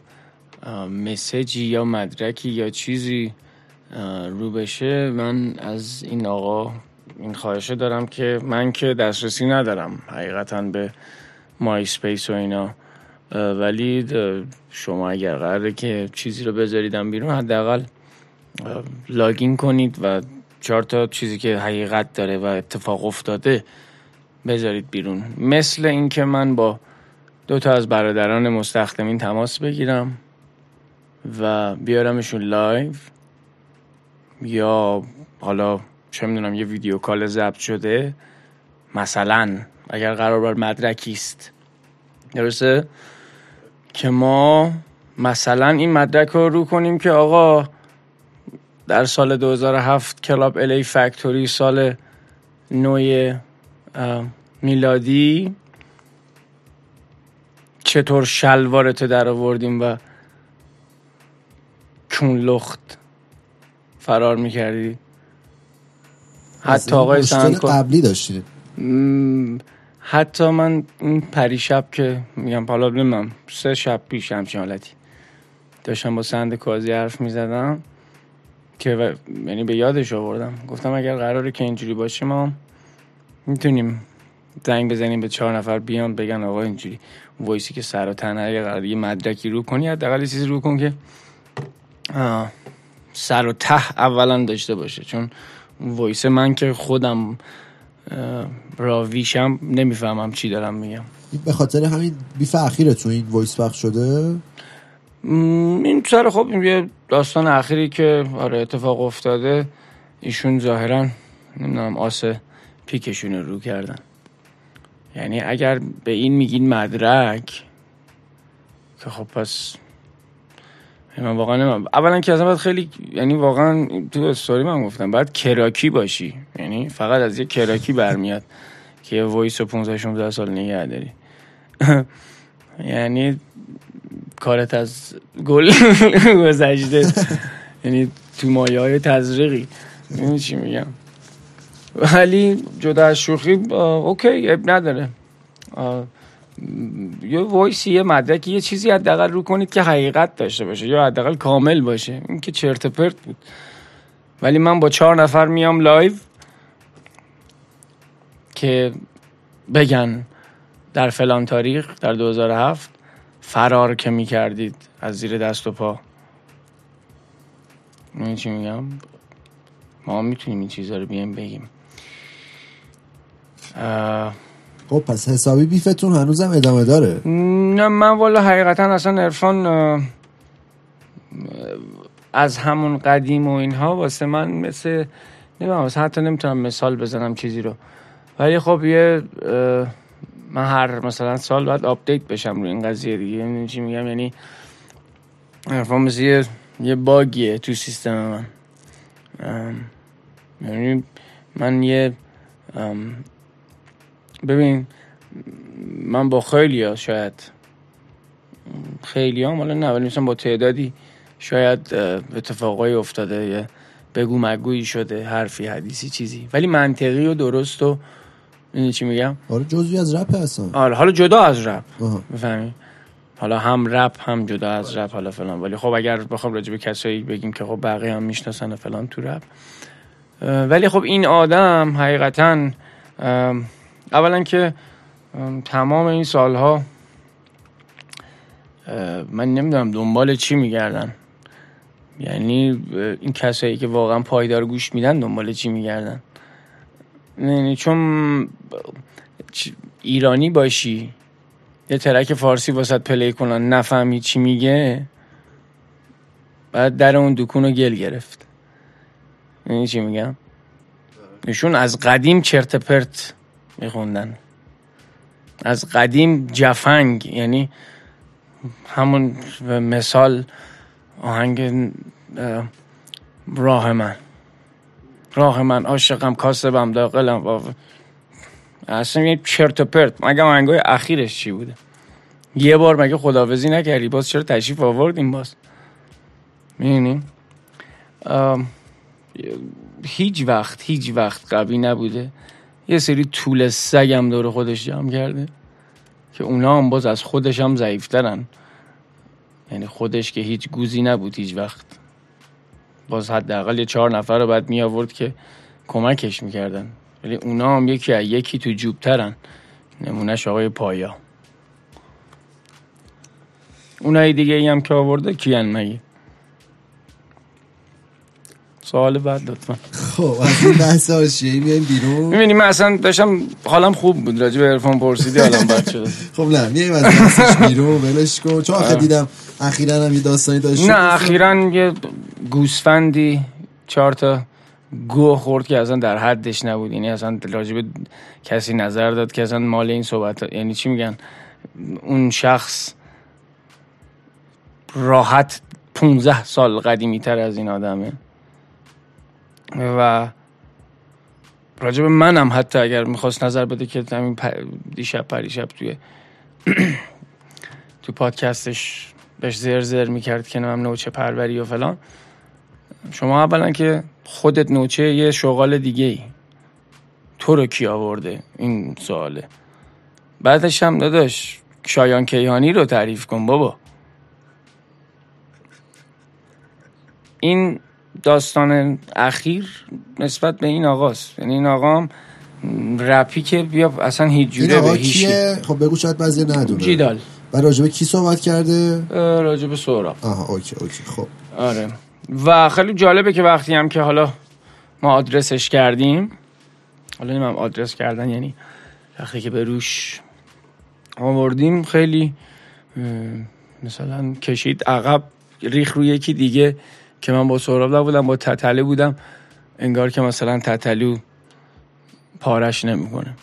مسیجی یا مدرکی یا چیزی رو بشه من از این آقا این خواهشه دارم که من که دسترسی ندارم حقیقتا به MySpace و اینا. ولی شما اگر قراره که چیزی رو بذاریدم بیرون حداقل login کنید و چهار تا چیزی که حقیقت داره و اتفاق افتاده بذارید بیرون. مثل اینکه من با دو تا از برادران مستخدمین تماس بگیرم و بیارمشون live یا حالا چه می‌دونم یه video call ضبط شده. مثلا اگر قرار بر مدرکی است. درسته؟ که ما مثلا این مدرک رو رو کنیم که آقا در سال 2007 club الی factory سال نو میلادی چطور شلوارت در آوردیم و کون لخت فرار می‌کردی؟ حتی آقای قبلی داشتید حتی من این پریشب که میگم حالا نمیم سه شب پیش همچین حالتی داشتم با سند کازی حرف می‌زدم که یعنی به یادش آوردم. گفتم اگر قراره که اینجوری باشه ما می‌تونیم زنگ بزنیم به چهار نفر بیان بگن آقا اینجوری voice ی که سر و تنه اگر قرار یه مدرکی رو کنی حداقل چیزی رو کن که سر و ته اولا داشته باشه. چون voice من که خودم راویشم نمی‌فهمم چی دارم میگم. به خاطر همین beef اخیرتون این voice پخش شده؟ این سر خب یه داستان اخیری که آره اتفاق افتاده ایشون ظاهرا نمی‌دونم آس پیکشون رو کردن. یعنی اگر به این میگین مدرک که خب پس من واقعا نمیم. اولا که اصلا خیلی یعنی واقعا تو استوری من گفتم باید کراکی باشی. یعنی فقط از یه کراکی برمیاد که یه voice و 15 16 سال نگه داری. یعنی کارت از گل گذشته. یعنی تو مایه های تزریقی چی میگم؟ ولی جدا از شوخی OK عیب نداره. یه voice ی یه مدرکی یه چیزی حداقل رو کنید که حقیقت داشته باشه یا حداقل کامل باشه. این که چرت پرت بود. ولی من با چهار نفر میام live که بگن در فلان تاریخ در 2007 فرار که می‌کردید از زیر دست و پا. چی میگم؟ ما می‌تونیم این چیزها رو بیایم بگیم. خب پس حسابی بیفتون هنوزم ادامه داره. نه من والا حقیقتا اصلا ارفان از همون قدیم و اینها واسه من مثل نمی‌دونم حتی نمی‌تونم مثال بزنم چیزی رو. ولی خب یه من هر مثلا سال باید update بشم روی این قضیه دیگه. یعنی چی میگم؟ یعنی عرفان مثل یه, یه bug یه تو سیستم من. یعنی من یه ببین من با خیلی ها شاید خیلی ها حالا نه ولی مثلا با تعدادی شاید اتفاقای افتاده یه بگو مگویی شده حرفی حدیثی چیزی. ولی منطقی و درست و این چی میگم؟ آره جزوی از رپ هستن. آره حالا جدا از رپ. بفهمی حالا هم رپ هم جدا از رپ حالا فلان. ولی خب اگر بخوام راجع به کسایی بگیم که خب بقیه هم می‌شناسن فلان تو رپ. ولی خب این آدم حقیقتا اولا که تمام این سالها من نمی‌دونم دنبال چی میگردن. یعنی این کسایی که واقعا پایدار گوش میدن دنبال چی میگردن؟ یعنی چون ایرانی باشی یه ترک فارسی واسط پلی کنن نفهمی چی میگه بعد در اون دکون رو گل گرفت. یعنی چی میگم؟ نشون از قدیم چرت پرت میخوندن. از قدیم جفنگ یعنی همون مثال آهنگ راه من. راه من عاشقم کاسبم داقلم اصلا یه چرت پرت. مگه آهنگای اخیرش چی بوده؟ یه بار مگه خداوزی نکردی؟ باز چرا تشریف آوردیم باز؟ می‌دونیم هیچ وقت هیچ وقت قوی نبوده. یه سری طول سگم دور خودش جمع کرده که اونا هم باز از خودش هم ضعیفترن. یعنی خودش که هیچ گوزی نبود هیچ وقت. باز حداقل یه چهار نفر رو بعد می آورد که کمکش می‌کردن. ولی اونا هم یکی یکی تو جوبترن. نمونهش آقای پایا. اونایی دیگه ای هم که آورده کیان مگه؟ سوال بعد لطفا. خب از این بحث آشیایی میایم بیرون. می‌بینی من اصلا داشتم حالم خوب بود راجع به عرفان پرسیدی حالم بد شد. خب نه میایم از بحثش بیرون ولش کن. چون آخه دیدم اخیرا هم یه داستانی داشت نه اخیرا یه گوسفندی چهار تا گوه خورد که اصلا در حدش نبود. یعنی اصلا راجب کسی نظر داد که اصلا مال این صحبت یعنی چی میگن؟ اون شخص راحت 15 سال قدیمی تر از این آدمه. و راجب منم حتی اگر می‌خواست نظر بده که همین دیشب پریشب توی تو پادکستش بهش زر زر می‌کرد که نمیم نوچه پروری و فلان. شما اولا که خودت نوچه یه شغال دیگه ای تو رو کی آورده این سواله؟ بعدش هم داداش شایان کیهانی رو تعریف کن بابا. این داستان اخیر نسبت به این آقاست. یعنی این آقا هم رپی که بیا اصلا هیچ جوره به هیچ خب بگو شاید بعضی ندونه. جیدال. و راجبه کی صحبت کرده؟ راجبه سورا آها اوکی اوکی خب. آره. و خیلی جالبه که وقتی هم که حالا ما آدرسش کردیم حالا نمیم آدرس کردن یعنی وقتی که به روش آوردیم خیلی مثلا کشید عقب ریخ روی یکی دیگه. که من با سهراب بودم با تتلو بودم انگار که مثلا تتلو پارش نمی‌کنه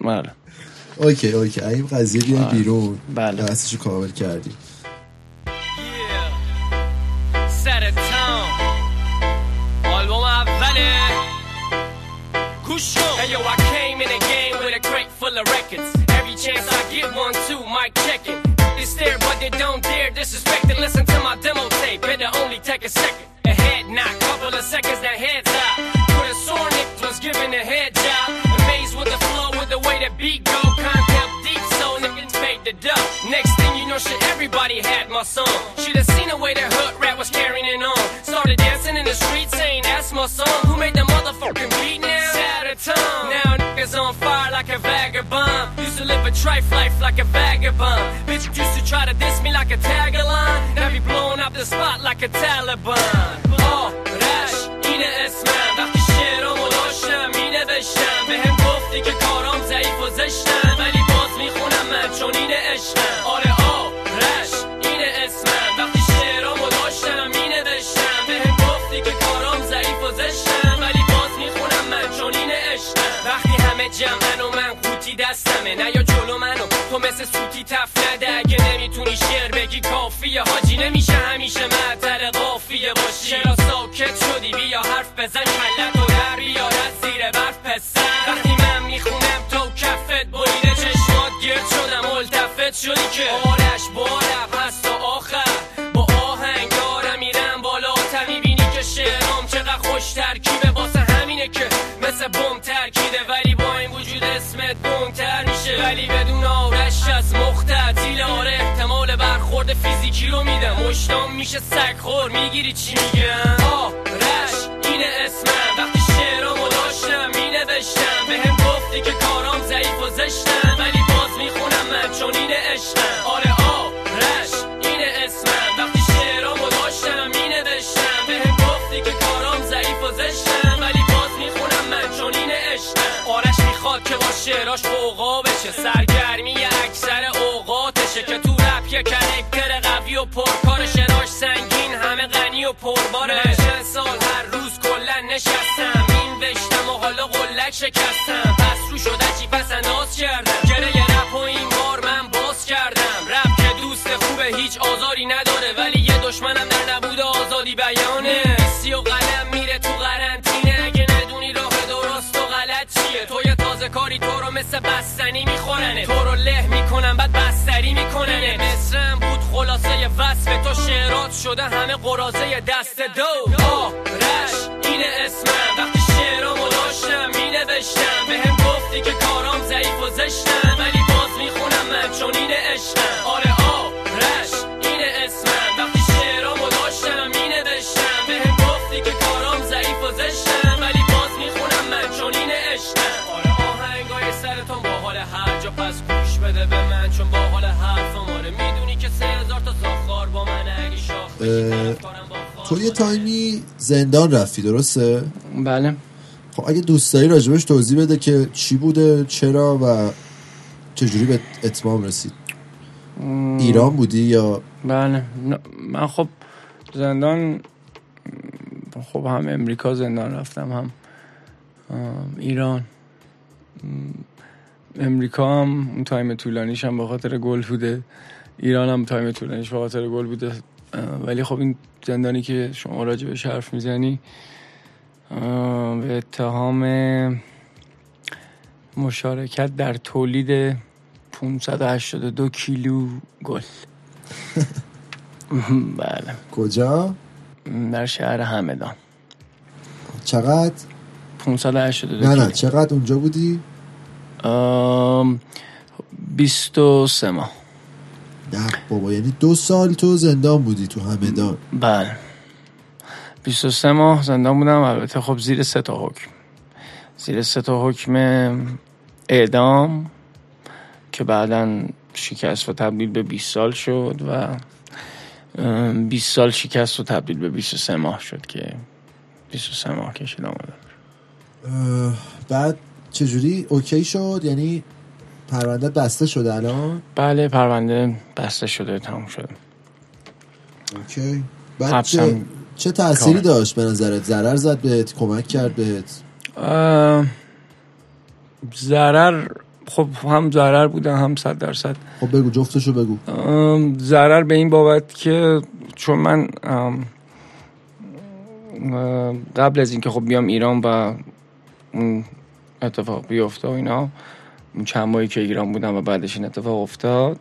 بله اوکی اوکی این قضیه بیان بیرون بله بحثشو کامل کردیم Hey yo, I came in a game with a crate full of records. Every chance I get one, two, mic checking. They stare, but they don't dare disrespect it. Listen to my demo it'll only take a second. A head knock, couple of seconds, that head's out. Put a sore Nick was giving a head job. Amazed with the flow, with the way the beat go. Content deep, so niggas made the dough. Next thing you know, shit, everybody had my song. Should have seen the way the hood rap was carrying it on. Started dancing in the street, saying that's my song. Who made the motherfucking beat now? Trife life like a vagabond. Bitch used to try to diss me like a tag-along. Now be blowing up the spot like a Taliban. مثل سوتی تف نده اگه نمی‌تونی شعر بگی کافیه. حاجی نمیشه همیشه معطل قافیه باشی. چرا ساکت شدی؟ بیا حرف بزن کلت و در بیار از زیر برف پسر. وقتی من می‌خونم تو کفت بریده چشمات گرد شدم. التفت شدی که فیزیکی رو میدم؟ مشتام میشه سگ خور می‌گیری چی میگم؟ آرش اینه اسمم وقتی شعرامو داشتم مینوشتم. به هم گفتی که کارام ضعیف و زشتم. ولی باز می‌خونم من چون اینه عشقم. آره آرش اینه اسمم وقتی شعرامو داشتم مینوشتم. به هم گفتی که کارام ضعیف و زشتم. ولی باز می‌خونم من چون اینه عشقم. آرش می‌خواد که با شعراش قوقا بشه. سرگرمی اکثر اوقاتشه که تو رپ یه کرکتر قوی و پرکار شعراش سنگین همه غنی و پرباره. چند سال هر روز کلا نشستم. این وشتم و حالا قلک شکستم. پس رو شده چی پس انداز کردم. گره یه رپ و این بار من باز کردم. رپ که دوست خوبه هیچ آزاری نداره. ولی یه دشمنم در نبود آزادی بیانه خلاصه وصف تو شعرات شده همه قرازه دست دو. تو یه تایمی زندان رفتی درسته؟ بله. خب اگه دوست داری راجبش توضیح بده که چی بوده چرا و چجوری به اتمام رسید؟ ایران بودی یا؟ بله. من خب زندان خب هم امریکا زندان رفتم هم ایران. امریکا هم اون تایم طولانیش هم به خاطر گل بوده. ایران هم تایم طولانیش به خاطر گل بوده. ولی خب این زندانی که شما راجع به حرف می‌زنی به اتهام مشارکت در تولید 582 کیلو گل بله کجا؟ در شهر همدان چقدر؟ 582 نه نه چقدر اونجا بودی؟ 23 ماه نه بابا. یعنی دو سال تو زندان بودی تو همدان بله. 23 ماه زندان بودم. البته خب زیر سه تا حکم. زیر سه تا حکم اعدام که بعدا شکست و تبدیل به 20 سال شد و 20 سال شکست و تبدیل به 23 ماه شد که 23 ماه کشید آمده بعد چجوری؟ اوکی شد؟ یعنی پرونده بسته شده الان؟ بله پرونده بسته شده تموم شده. اوکی. بعد چه, چه تأثیری داشت به نظرت؟ ضرر زد بهت؟ کمک کرد بهت؟ ضرر خب هم ضرر بوده هم صد درصد. خب بگو جفتشو بگو. ضرر به این بابت که چون من قبل از اینکه خب بیام ایران و اون اتفاق بیفته و اینا چند ماهی که ایران بودم و بعدش این اتفاق افتاد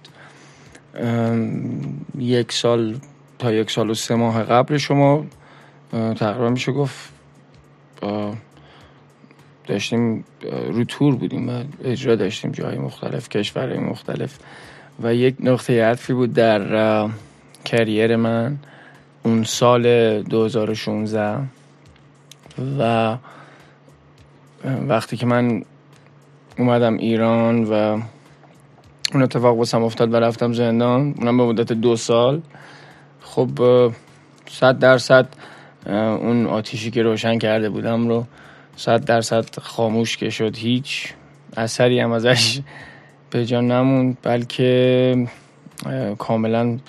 یک سال تا یک سال و سه ماه قبل شما تقریبا میشه گفت داشتیم رو تور بودیم و اجرا داشتیم جای مختلف کشورهای مختلف. و یک نقطه عطفی بود در کریر من اون سال 2016 و وقتی که من اومدم ایران و اون اتفاق واسم افتاد و رفتم زندان. اونم به مدت دو سال. خب صد درصد اون آتیشی که روشن کرده بودم رو صد درصد خاموش که شد. هیچ اثری هم ازش به جان نموند بلکه کاملا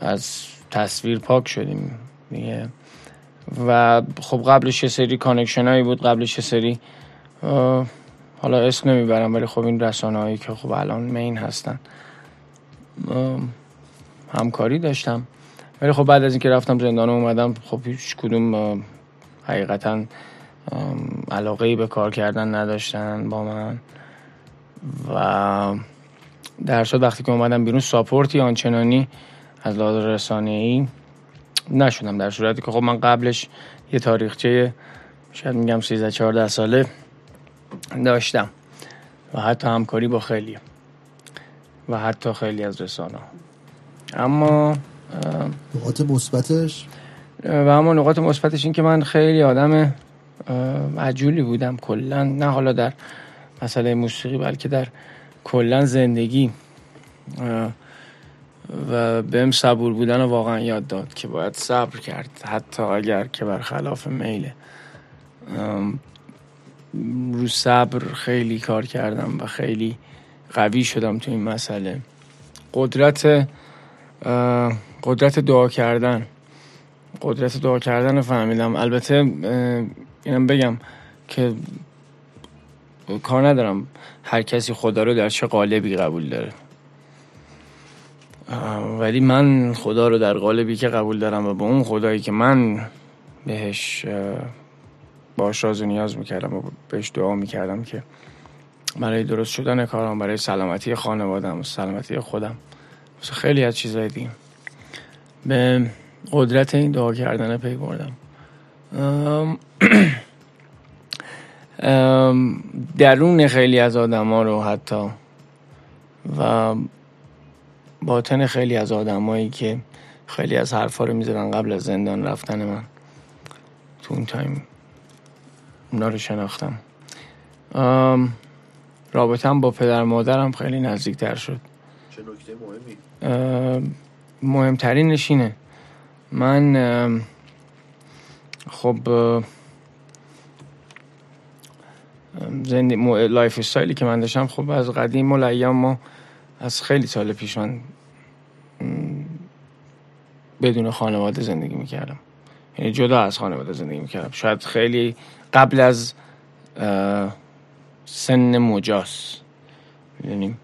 از تصویر پاک شدیم دیگه. و خب قبلش یه سری connection هایی بود قبلش یه سری حالا اسم نمی‌برم ولی خب این رسانه هایی که خب الان main هستن. همکاری داشتم. ولی خب بعد از اینکه رفتم زندان اومدم خب هیچ کدوم حقیقتا علاقه ای به کار کردن نداشتن با من. و در صورت وقتی که اومدم بیرون ساپورتی آنچنانی از لحاظ رسانه ای نشدم. در صورتی که خب من قبلش یه تاریخچه شاید میگم 13 14 ساله داشتم. و حتی همکاری با خیلی. و حتی خیلی از رسانه اما نقاط مثبتش؟ و اما نقاط مثبتش این که من خیلی آدم عجولی بودم. کلا نه حالا در مسئله موسیقی بلکه در کلا زندگی. و بهم صبور بودن واقعا یاد داد که باید صبر کرد. حتی اگر که برخلاف میله رو صبر خیلی کار کردم و خیلی قوی شدم تو این مسئله. قدرت قدرت دعا کردن. قدرت دعا کردن رو فهمیدم. البته اینم بگم که کار ندارم. هر کسی خدا رو در چه قالبی قبول داره. ولی من خدا رو در قالبی که قبول دارم و به اون خدایی که من بهش باش راز نیاز می‌کردم و بهش دعا می‌کردم که برای درست شدن کارم برای سلامتی خانوادم و سلامتی خودم. خیلی از چیزهای دیگه. به قدرت این دعا کردن پی بردم. درون خیلی از آدم ها رو حتی و باطن خیلی از آدمایی که خیلی از حرفا رو می‌زدن قبل از زندان رفتن من. تو اون time اونا رو شناختم. رابطم با پدر مادرم خیلی نزدیکتر شد. چه نکته مهمی؟ مهمترینش اینه من خب زندگی lifestyle ی که من داشتم خب از قدیم و ما از خیلی سال پیش من بدون خانواده زندگی می‌کردم. یعنی جدا از خانواده زندگی می‌کردم. شاید خیلی قبل از سن مجاز. می‌دونیم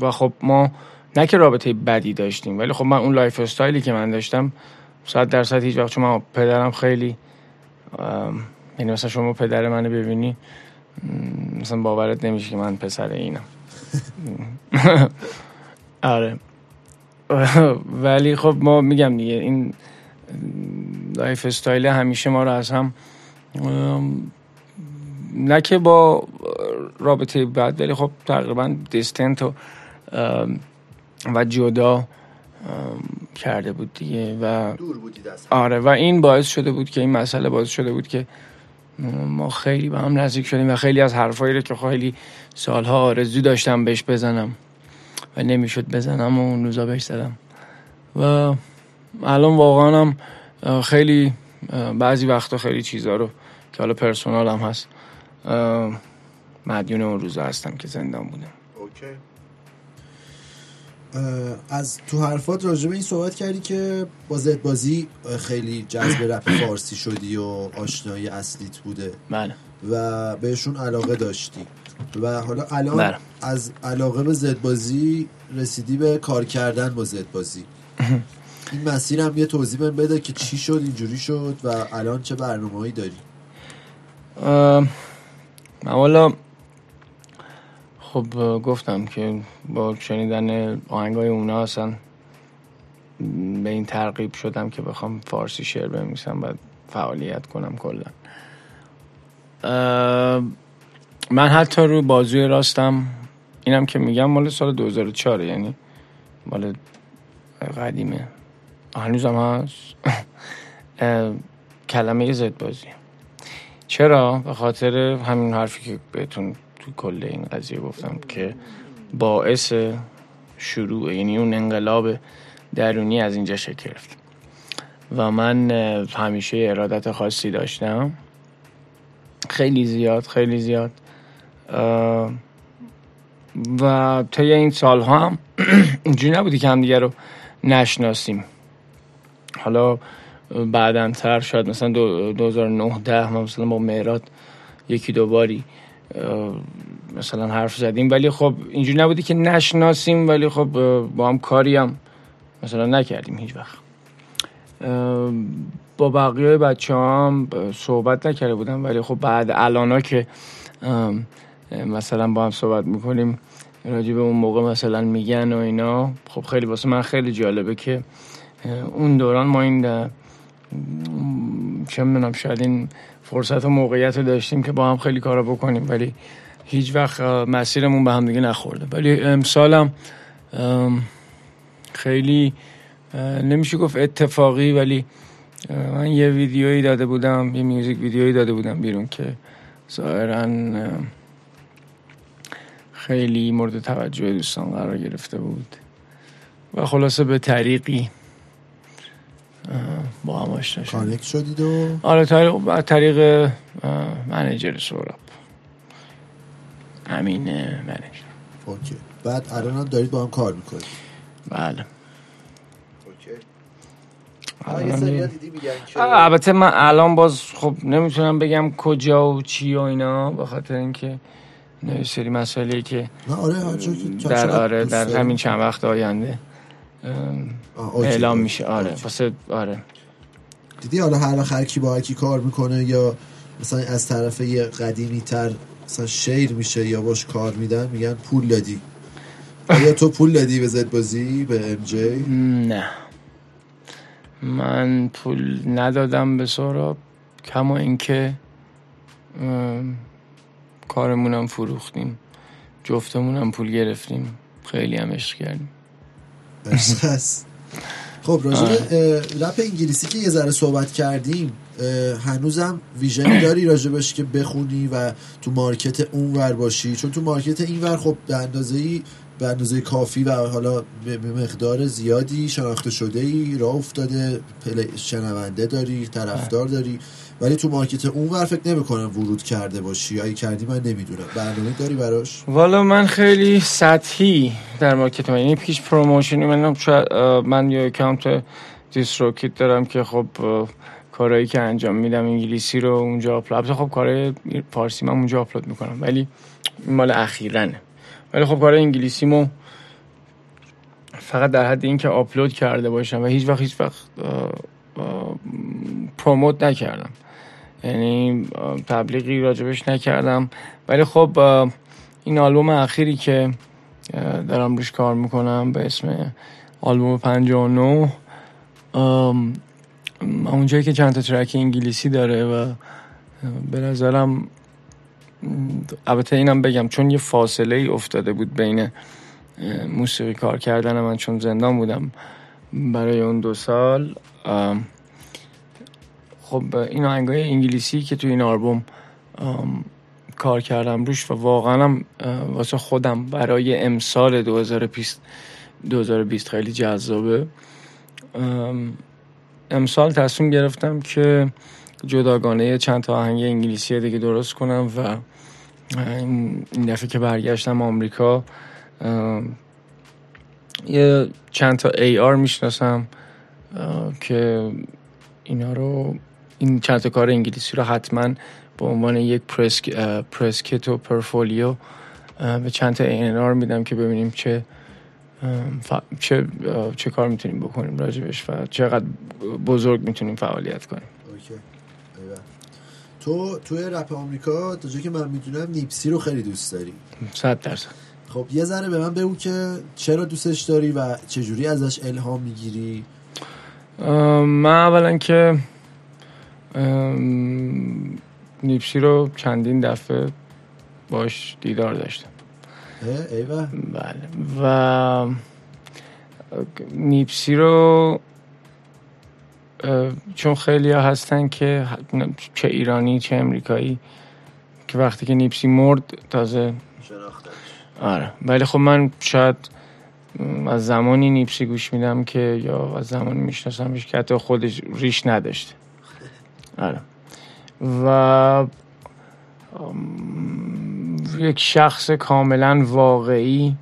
و خب ما نه که رابطه بدی داشتیم ولی خب من اون lifestyle ی که من داشتم صد درصد هیچ وقت چون من پدرم خیلی یعنی مثلا شما پدر منو ببینی مثلا باورت نمیشه که من پسر اینم. آره. ولی خب ما میگم دیگه این lifestyle همیشه ما رو از هم نه که با رابطه بد ولی خب تقریبا distant و و جدا کرده بود دیگه و دور بودی آره و این باعث شده بود که این مسئله باعث شده بود که ما خیلی به هم نزدیک شدیم و خیلی از حرفایی رو که خیلی سالها آرزو داشتم بهش بزنم و نمی‌شد بزنم و اون روزا بهش زدم. و الان واقعا هم خیلی بعضی وقتا خیلی چیزها رو که حالا پرسونال هم هست مدیون اون روزا هستم که زندان بودم. اوکی. از تو حرفات راجع به این صحبت کردی که با زد بازی خیلی جذب رپ فارسی شدی و آشنایی اصلیت بوده. بله. و بهشون علاقه داشتی. و حالا الان بله. از علاقه به زد بازی رسیدی به کار کردن با زد بازی. این مسیر هم یه توضیح بده که چی شد اینجوری شد و الان چه برنامه هایی داری من والا خب گفتم که با شنیدن آهنگای اونا اصلا به این ترغیب شدم که بخوام فارسی شعر بنویسم و فعالیت کنم کلا. من حتی رو بازوی راستم اینم که میگم مال سال 2004 یعنی مال قدیمه. هنوزم هست؟ کلمه زد بازی. چرا؟ به خاطر همین حرفی که بهتون تو کل این قضیه گفتم که باعث شروع یعنی اون انقلاب درونی از اینجا شکل گرفت. و من همیشه ارادت خاصی داشتم. خیلی زیاد خیلی زیاد. و طی این سالها هم اینجوری نبودی که همدیگه رو نشناسیم. حالا بعدا تر شاید مثلا 2009 ده مثلا با مهراد یکی دو باری مثلا حرف زدیم. ولی خب اینجوری نبودی که نشناسیم ولی خب با هم کاری هم مثلا نکردیم هیچ وقت. با بقیه بچه هم صحبت نکرده بودم ولی خب بعد الانا که مثلا با هم صحبت می‌کنیم راجع به اون موقع مثلا میگن و اینا خب خیلی واسه من خیلی جالبه که اون دوران ما این چه می‌دونم شاید این فرصت و موقعیت رو داشتیم که با هم خیلی کارا بکنیم ولی هیچ وقت مسیرمون به هم دیگه نخورده. ولی امسالم خیلی نمیشه گفت اتفاقی ولی من یه ویدیویی داده بودم یه میوزیک ویدیویی داده بودم بیرون که ظاهرا خیلی مورد توجه دوستان قرار گرفته بود. و خلاصه به طریقی با هم آشنا شدید connect شدید و آره طریق طریق manager سهراب همین manager. Okay. بعد الان هم دارید با هم کار می‌کنید. بله. Okay. البته من الان باز خب نمی‌تونم بگم کجا و چی و اینا به خاطر اینکه نه سری مسائلی که نه آره در آره در همین چند وقت آینده. اعلام میشه. آره واسه آره. دیدی حالا هر هر کی با کی کار می‌کنه یا مثلا از طرف یه قدیمی تر مثلا شیر میشه یا باش کار میدن میگن پول دادی. یا تو پول دادی به زد بازی به ام جی؟ نه. من پول ندادم به سوراب کما اینکه کارمونم فروختیم. جفتمونم پول گرفتیم. خیلی هم عشق کردیم. خب راجع رپ انگلیسی که یه ذره صحبت کردیم هنوزم vision ی داری راجبش که بخونی و تو market اون ور باشی؟ چون تو market این ور خب به اندازه ای به اندازه کافی و حالا به مقدار زیادی شناخته شده ای راه افتاده شنونده داری طرفدار داری. ولی تو market اون ور فکر نمی‌کنم ورود کرده باشی یا کردی من نمی‌دونم. برنامه داری براش؟ والا من خیلی سطحی در market من یعنی پیش promotion ی من من یه اکانت DistroKid دارم که خب کارهایی که انجام میدم انگلیسی رو اونجا آپلود خب کارهای فارسی من اونجا آپلود می‌کنم ولی مال اخیرنه ولی خب کار انگلیسیمو فقط در حد اینکه آپلود کرده باشم و هیچ وقت هیچ وقت promote نکردم. یعنی تبلیغی راجبش نکردم. ولی خب این آلبوم اخیری که دارم روش کار می‌کنم به اسم آلبوم 59 اونجایی که چند تا ترک انگلیسی داره و به نظرم البته اینم بگم چون یه فاصله ای افتاده بود بین موسیقی کار کردن من چون زندان بودم برای اون دو سال خب این آهنگای انگلیسی که تو این آلبوم کار کردم روش و واقعا واسه خودم برای امسال 2020 2020 خیلی جذابه. امسال تصمیم گرفتم که جداگانه چند تا آهنگ انگلیسی دیگه درست کنم و این دفعه که برگشتم آمریکا یه چند تا آر می‌شناسم که اینا رو این چند تا کار انگلیسی رو حتما به عنوان یک پرسکت و پرفولیو به چند تا آر میدم که ببینیم چه چه چه کار می‌تونیم بکنیم راجبش و چقدر بزرگ می‌تونیم فعالیت کنیم. تو توی رپ آمریکا تا که من می‌دونم نیپسی رو خیلی دوست داری. صد درصد. خب یه ذره به من بگو که چرا دوستش داری و چجوری ازش الهام می‌گیری؟ من اولا که نیپسی رو چندین دفعه باش دیدار داشتم. ایوه. بله. و نیپسی رو چون خیلی ها هستن که چه ایرانی چه امریکایی که وقتی که نیپسی مرد تازه آره. ولی خب من شاید از زمانی نیپسی گوش میدم که یا از زمانی میشناسمش که حتی خودش ریش نداشته. آره. و یک شخص کاملا واقعی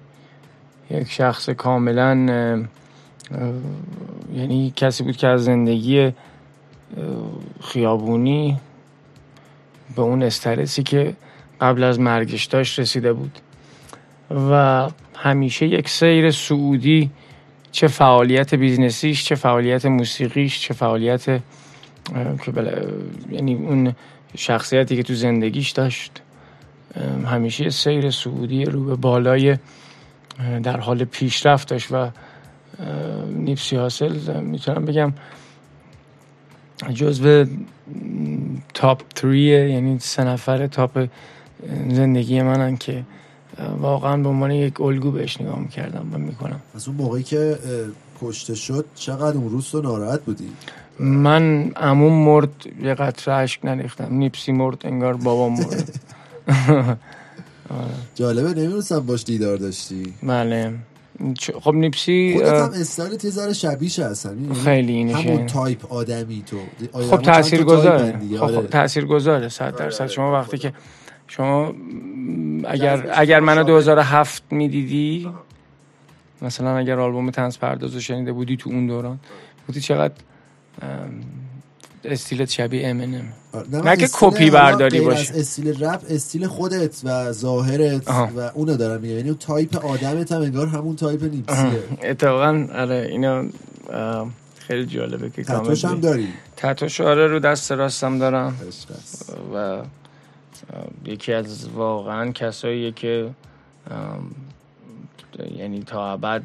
یک شخص کاملا یعنی کسی بود که از زندگی خیابونی به اون استرسی که قبل از مرگش داشت رسیده بود. و همیشه یک سیر صعودی چه فعالیت business یش چه فعالیت موسیقیش چه فعالیت که یعنی اون شخصیتی که تو زندگیش داشت همیشه سیر صعودی رو به بالای در حال پیشرفت داشت و نیپسی حاصل می‌تونم بگم جزو تاپ تریه یعنی سه نفر تاپ زندگی منن که واقعا به عنوان یک الگو بهش نگاه می‌کردم و می‌کنم. از اون موقعی که کشته شد چقدر اون روز تو ناراحت بودی؟ من عموم مرد یه قطره عشق نریختم. نیپسی مرد انگار بابام مرد. جالبه نمی‌دونستم باش دیدار داشتی. بله. خب نیپسی خودت هم استایل تیزار شبیش هستن خیلی اینشه همون تایپ آدمی تو. خب تاثیر گذاره خب, خب تاثیر گذاره صد درصد. شما وقتی که شما اگر اگر منو 2007 می‌دیدی مثلا اگر آلبوم تنز پردازو شنیده بودی تو اون دوران بودی چقدر استیلت شبیه امنم نه که کپی برداری باشه استیل رپ استیل خودت و ظاهرت و اونو دارم میگم. یعنی تایپ آدمت هم انگار همون type Nipsey ه اتفاقا آره اینو خیلی جالبه که تاتوش هم داری؟ تاتوش آره رو دست راستم دارم. و یکی از واقعا کسایی که یعنی تا ابد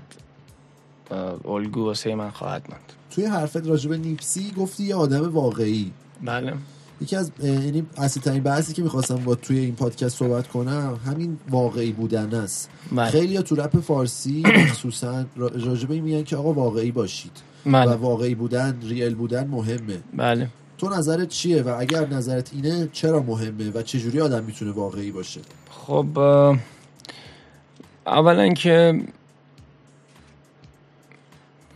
الگو واسه من خواهد ماند. توی حرفت راجب نیپسی گفتی یه آدم واقعی. بله. یکی از یعنی اصلی ترین بحثی که می‌خواستم با توی این پادکست صحبت کنم همین واقعی بودن است. بله. خیلی تو رپ فارسی خصوصا راجبه این میگن که آقا واقعی باشید. بله. و واقعی بودن ریل بودن مهمه. بله. تو نظرت چیه و اگر نظرت اینه چرا مهمه و چجوری آدم می‌تونه واقعی باشه؟ خب اولا که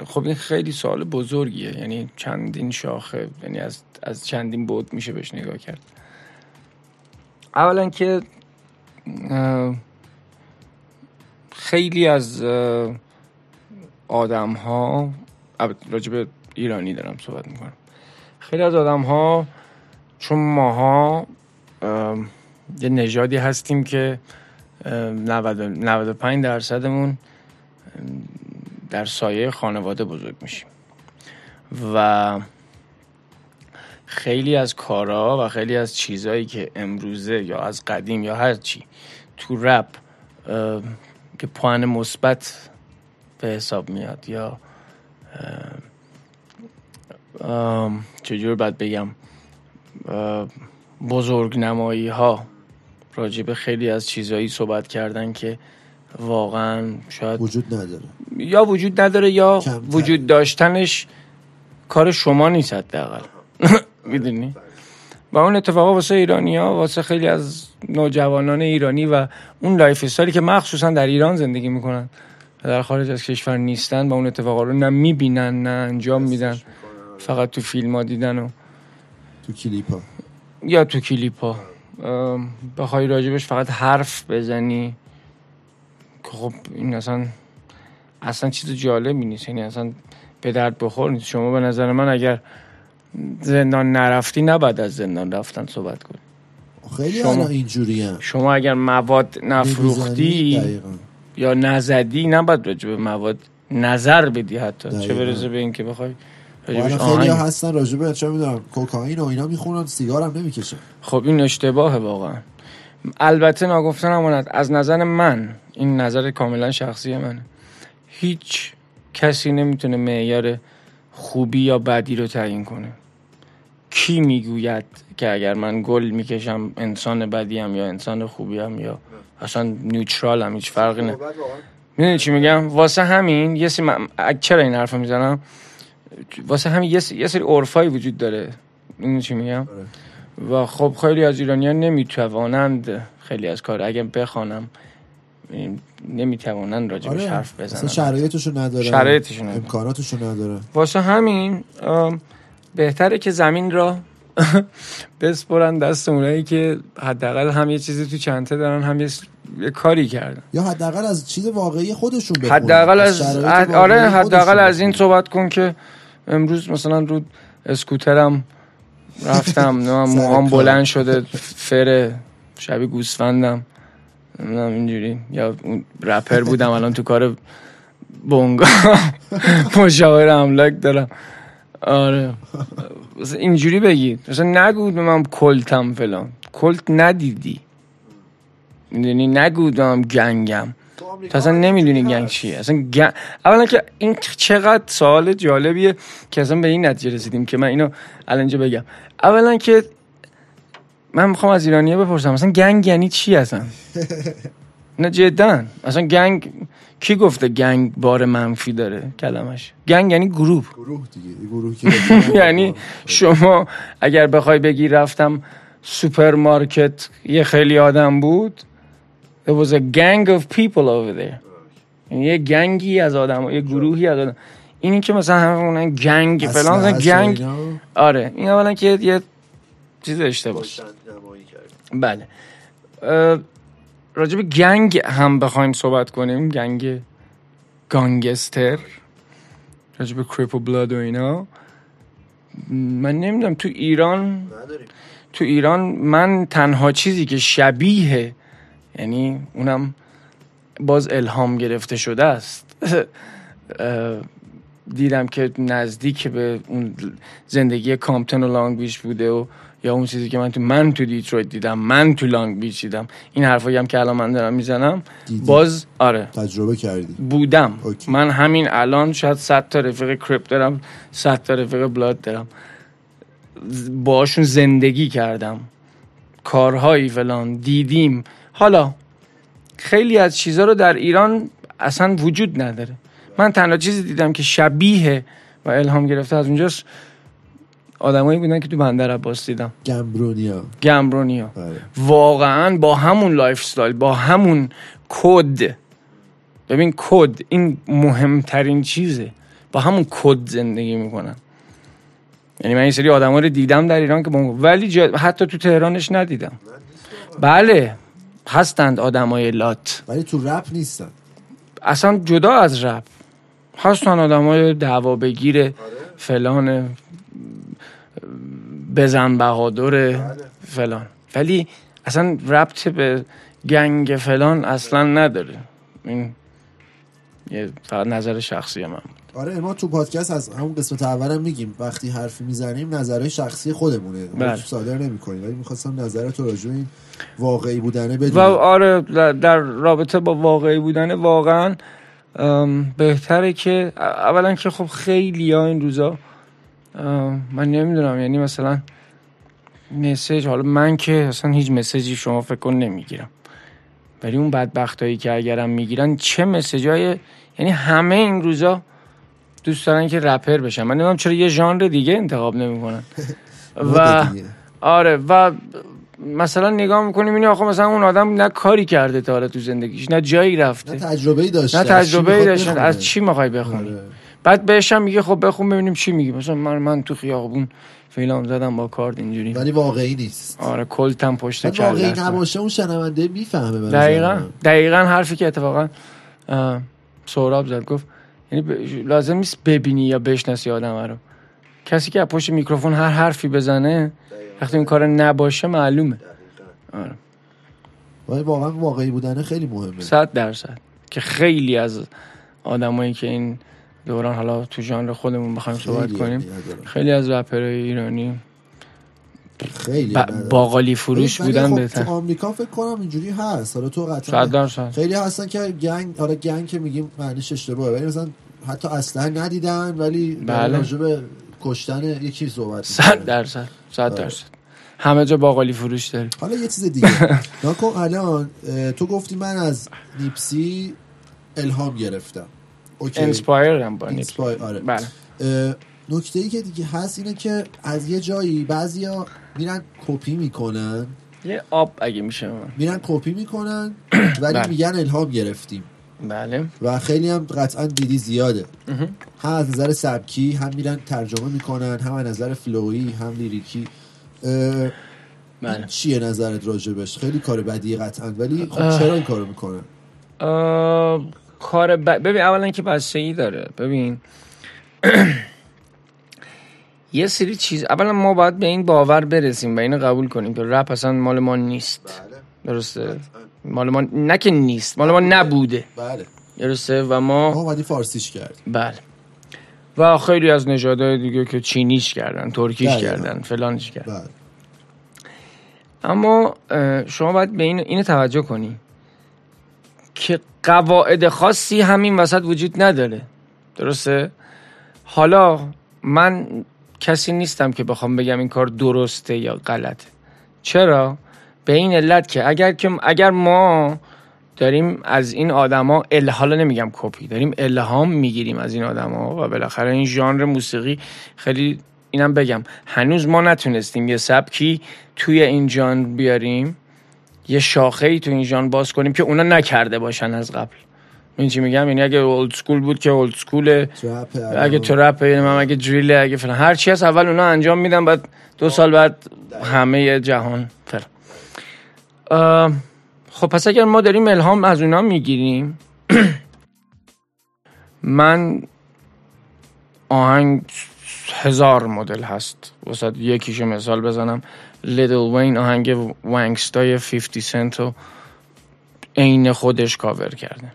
خب این خیلی سوال بزرگیه. یعنی چندین شاخه یعنی از, از چندین بود میشه بهش نگاه کرد. اولا که خیلی از آدم ها راجب ایرانی دارم صحبت می‌کنم. خیلی از آدم ها چون ماها یه نژادی هستیم که 95 درصدمون در سایه خانواده بزرگ میشیم. و خیلی از کارا و خیلی از چیزهایی که امروزه یا از قدیم یا هر چی تو رپ که پوان مثبت به حساب میاد یا چجور باید بگم بزرگ نمایی ها راجب خیلی از چیزهایی صحبت کردن که واقعا شاید وجود نداره. یا وجود نداره یا وجود داشتنش کار شما نیست حداقل. می‌دونی؟ و اون اتفاقا واسه ایرانی ها واسه خیلی از نوجوانان ایرانی و اون lifestyle ی که مخصوصا در ایران زندگی می‌کنن و در خارج از کشور نیستن و اون اتفاقا رو نه می‌بینن نه انجام میدن. فقط تو فیلم ها دیدن و تو کلیپ ها یا تو کلیپ ها بخوای راجبش فقط حرف بزنی. خب این اصلا اصلا چیز جالبی نیست. یعنی اصلا به درد بخور نیست. شما به نظر من اگر زندان نرفتی نباید از زندان رفتن صحبت کنی. خیلی شما اینجوری شما اگر مواد نفروختی یا نزدی نباید راجع به مواد نظر بدی حتی. دقیقا. چه برسه به اینکه بخوای خیلی ها هستن راجبه چه می‌دونم کوکائین و اینا می‌خونن سیگار هم نمی‌کشن خب این اشتباهه واقعا. البته ناگفتن امانت از نظر من این نظر کاملا شخصی من هیچ کسی نمی‌تونه معیار خوبی یا بدی رو تعیین کنه. کی می‌گوید که اگر من گل می‌کشم انسان بدیم یا انسان خوبیم یا اصلا نیوترال هم هیچ فرقی نه. می‌دونی چی میگم؟ واسه همین یه سری چرا این حرف می‌زنم؟ واسه همین یه, یه سری عرفایی وجود داره. می‌دونی چی میگم؟ و خب خیلی از ایرانیان نمی‌توانند خیلی از کار اگر بخوانم نمی‌توانن راجبش آره. حرف بزنن. شرایطشو نداره. شرایطشو نداره. امکاناتشو نداره. واسه همین بهتره که زمین را بسپرن دست اونایی که حداقل هم یه چیزی تو چنته دارن هم یه, کاری کردن. یا حداقل از چیز واقعی خودشون بخونن. حداقل از آره حداقل از این صحبت کن که امروز مثلا رو اسکوترم رفتم موهام بلند شده فر شبیه گوسفندم. نمی‌دونم اینجوری. یا رپر بودم الان تو کار بونگا. مشاور املاک دارم. آره. اینجوری بگید مثلا نگو من کلتم فلان. کلت ندیدی. می‌دونی؟ نگو من گنگم. تو اصلا نمی‌دونی گنگ چیه. اصلا گنگ... اولا که این چقدر سوال جالبیه که اصلا به این نتیجه رسیدیم که من اینو الان اینجا بگم. اولا که من می‌خوام از ایرانیه بپرسم مثلا گنگ یعنی چی اصلا؟ نه جدا. اصلا گنگ کی گفته گنگ بار منفی داره کلمش؟ گنگ یعنی گروه. گروه دیگه یعنی شما اگر بخوای بگی رفتم سوپرمارکت یه خیلی آدم بود there was a gang of people over there. یعنی یه gang ی از آدم یه گروهی از آدم. اینی که مثلا همون gang فلان gang. آره این اولا که یه چیز اشتباه بله. راجب gang هم بخوایم صحبت کنیم. gang گانگستر راجب Crip و Blood و اینا. من نمی‌دونم تو ایران تو ایران من تنها چیزی که شبیه یعنی اونم باز الهام گرفته شده است. دیدم که نزدیک به اون زندگی کامپتن و لانگ بیچ بوده و یا اون چیزی که من تو من تو دیترویت دیدم من تو لانگ بیچ دیدم. این حرفایی هم که الان من دارم می‌زنم باز آره. تجربه کردی. بودم. من همین الان شاید 100 تا رفیق Crip دارم 100 تا رفیق Blood دارم. باشون زندگی کردم. کارهایی فلان دیدیم. حالا خیلی از چیزها رو در ایران اصلا وجود نداره. من تنها چیزی دیدم که شبیه و الهام گرفته از اونجاست آدمایی بودن که تو بندر عباس دیدم. گمبرونیا. گمبرونیا. بله. واقعا با همون lifestyle با همون کد. ببین کد این مهمترین چیزه. با همون کد زندگی می‌کنن. یعنی من این سری آدم رو دیدم در ایران که ولی حتی تو تهرانش ندیدم. بله. هستند آدمای لات. ولی تو رپ نیستن. اصلا جدا از رپ. هستن آدمای دعوا بگیره فلان بزن بهادر فلان. ولی اصلا ربط به گنگ فلان اصلا نداره. این یه فقط نظر شخصی من آره ما تو پادکست از همون قسمت اولم میگیم وقتی حرفی می‌زنیم نظرهای شخصی خودمونه. بله. صادر نمی‌کنیم. ولی می‌خواستم نظر تو راجع این واقعی بودنه بدونم و آره در رابطه با واقعی بودنه واقعا بهتره که اولا که خب خیلی ها این روزا من نمی‌دونم یعنی مثلا مسیج حالا من که اصلا هیچ مسیجی شما فکر کن نمی‌گیرم. ولی اون بدبختایی که اگرم می‌گیرن چه مسیجای یعنی همه این روزا دوست دارن که رپر بشن. من نمی‌دونم چرا یه ژانر دیگه انتخاب نمی‌کنن. و آره و مثلا نگاه می‌کنیم این آخه مثلا اون آدم نه کاری کرده تا حالا تو زندگیش نه جایی رفته. نه تجربه داشته. نه تجربه داشته. از چی می‌خوای بخونی آره. بعد بهش هم میگه خب بخون ببینیم چی میگی مثلا من من تو خیابون فیلم زدم با کارد اینجوری. ولی واقعی نیست. آره کلتم پشت کله واقعی نباشه اون شنونده می‌فهمه دقیقا دقیقا حرفی که اتفاقا سهراب زد گفت یعنی لازم نیست ببینی یا بشناسی آدم رو. کسی که پشت میکروفون هر حرفی بزنه وقتی این کار نباشه معلومه. آره. ولی واقعا واقعی بودن خیلی مهمه. صد درصد. که خیلی از آدمایی که این دوران حالا تو ژانر خودمون بخوایم صحبت کنیم. خیلی از رپرهای ایرانی خیلی باقالی فروش بودن خب بهتر. تو آمریکا فکر کنم اینجوری هست. حالا تو قطعا خیلی هستن که گنگ حالا گنگ که میگیم معنیش اشتباهه ولی مثلا حتی اصلا ندیدن ولی بله. راجع کشتن یکی صحبت 100 درصد 100 آره. درصد. همه جا باقالی فروش داری حالا یه چیز دیگه. ناکن الان تو گفتی من از Nipsey الهام گرفتم. inspired by Nipsey آره. بله. نکته ای که دیگه هست اینه که از یه جایی بعضیا میرن کپی می‌کنن. یه آب اگه میشه. میرن کپی می‌کنن ولی بله. میگن الهام گرفتیم. بله. و خیلی هم قطعا دیدی زیاده. هم از نظر سبکی هم میرن ترجمه می‌کنن هم از نظر flow ی هم lyric ی. بله. چیه نظرت راجبش؟ خیلی کار بدی قطعا ولی خب چرا این کارو می‌کنن؟ کار ب... ببین اولا که بستگی داره. ببین یه سری چیز اولا ما باید به این باور برسیم و اینو قبول کنیم که رپ اصلا مال ما نیست. بله. درسته؟ مال ما نه که نیست مال ما نبوده. بله. درسته؟ و ما ما فارسیش کرد بله. و خیلی از نژادهای دیگه که چینیش کردن ترکیش بله. کردن فلانش کردن. بله. اما شما باید به این اینو توجه کنی. که قواعد خاصی همین وسط وجود نداره. درسته؟ حالا من کسی نیستم که بخوام بگم این کار درسته یا غلطه. چرا؟ به این علت که اگر که اگر ما داریم از این آدما حالا نمیگم کپی داریم الهام می‌گیریم از این آدما و بالاخره این ژانر موسیقی خیلی اینم بگم. هنوز ما نتونستیم یه سبکی توی این ژانر بیاریم. یه شاخه ای تو این ژانر باز کنیم که اونا نکرده باشن از قبل. این چی میگم؟ یعنی اگه اولد سکول بود که اولد سکوله اگه ترپ یعنی من اگه دریل اگه فلان. هر چی هست اول اونا انجام میدن بعد دو سال بعد همه جهان فلان خب پس اگر ما داریم الهام از اونا می‌گیریم من آهنگ هزار مدل هست. وسط یکیشو مثال بزنم. لیدل وین آهنگ وانگستای 50 سنت رو عین خودش کاور کرده.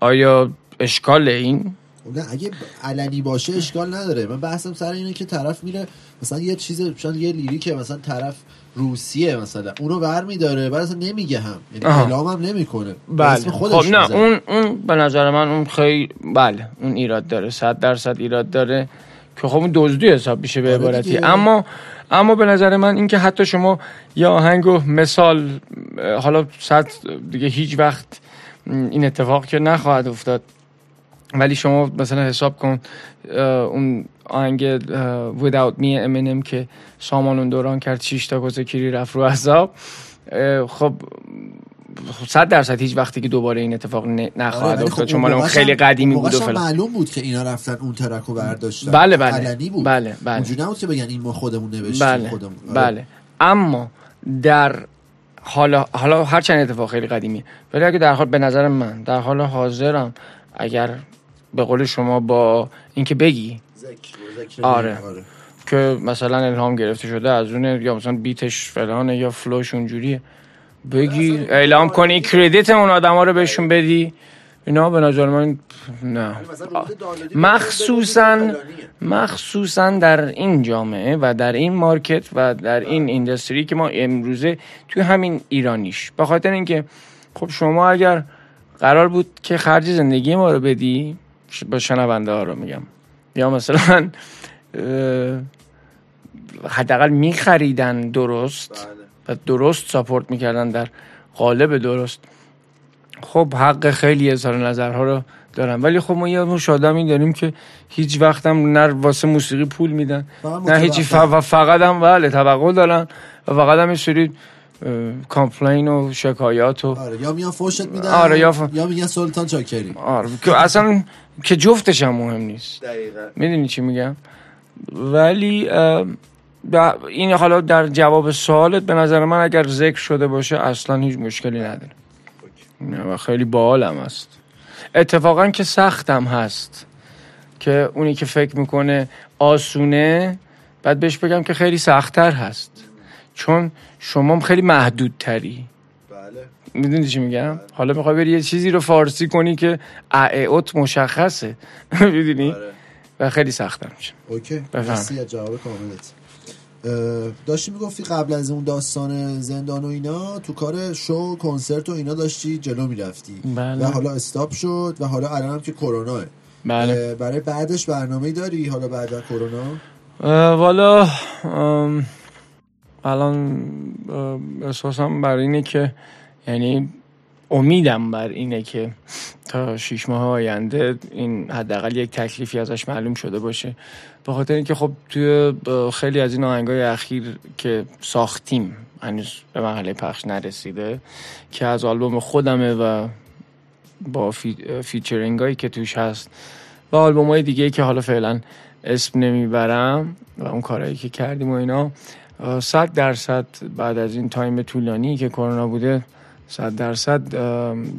آیا اشکال این؟ نه اگه علنی باشه اشکال نداره. من بحثم سر اینه که طرف میره مثلا یه چیز شاید یه لیریکه مثلا طرف روسیه مثلا اونو برمیداره بعد اصلا نمیگه هم. یعنی اعلام هم نمی‌کنه. بله. خب نه اون اون به نظر من اون خیلی بله اون ایراد داره صد درصد ایراد داره که خب اون دزدی حساب میشه به آره عبارتی. اما اما به نظر من اینکه حتی شما یا آهنگو مثال حالا صد دیگه هیچ وقت این اتفاق که نخواهد افتاد. ولی شما مثلا حساب کن اون آهنگ Without Me امینم که سامان اون دوران کرد 6 تا رفت رو عذاب. خب صد درصد هیچ وقتی که دوباره این اتفاق نخواهد آره افتاد خب چون خیلی قدیمی بود و معلوم بود که اینا رفتن اون ترکو برداشتن بله بله بود. بله بله اونجوری نبود که بگن این ما خودمون نوشتیم بله خودمون آره. بله اما در حالا حالا هر چند اتفاق خیلی قدیمی ولی اگه در حال به نظر من در حال حاضرم اگر به قول شما با اینکه بگی آره. آره. که مثلا الهام گرفته شده از اون یا مثلا بیتش فلانه یا فلوش اونجوریه بگی اعلام کنی کردیت اون آدم ها رو بهشون بدی. اینا به نظر من نه. مخصوصا مخصوصا در این جامعه و در این مارکت و در این ایندستری که ما امروزه توی همین ایرانیش. به خاطر اینکه خب شما اگر قرار بود که خرج زندگی ما رو بدی با شنونده ها رو میگم. یا مثلا حداقل میخریدن درست. و درست support می‌کردن در قالب درست. خب حق خیلی اظهار نظرها رو دارم ولی خب ما یه مشت آدمی داریم که هیچ وقت هم نه واسه موسیقی پول میدن نه هیچی فقط هم بله توقع دارن. و فقط هم سری complain و شکایات و آره یا میان فوشت میدن آره یا, ف... یا میگن سلطان چاکری. آره که اصلا که جفتش هم مهم نیست. دقیقا. می‌دونی چی میگم؟ ولی این حالا در جواب سوالت به نظر من اگر ذکر شده باشه اصلا هیچ مشکلی نداره. و خیلی باحالم هست اتفاقا که سختم هست که اونی که فکر می‌کنه آسونه بعد بهش بگم که خیلی سختتر هست. چون شما خیلی محدودتری. بله. می‌دونی چی میگم؟ حالا می‌خوای بری یه چیزی رو فارسی کنی که اوت مشخصه. می‌دونی؟ آره. و خیلی سختم میشه. اوکی. مرسی جواب کاملت. داشتی می‌گفتی قبل از اون داستان زندان و اینا تو کار شو کنسرت و اینا داشتی جلو می‌رفتی. بله. و حالا استاپ شد و حالا الان هم که کروناه بله. برای بعدش برنامه داری؟ حالا بعد از کرونا؟ والا الان احساسم بر اینه که یعنی امیدم بر اینه که تا شیش ماه آینده این حداقل یک تکلیفی ازش معلوم شده باشه. به خاطر اینکه خب توی خیلی از این آهنگای اخیر که ساختیم هنوز به مرحله پخش نرسیده که از آلبوم خودمه و با فی... featuring که توش هست و آلبوم های دیگه که حالا فعلا اسم نمی‌برم و اون کارهایی که کردیم و اینا صد درصد بعد از این تایم طولانی که کرونا بوده صد درصد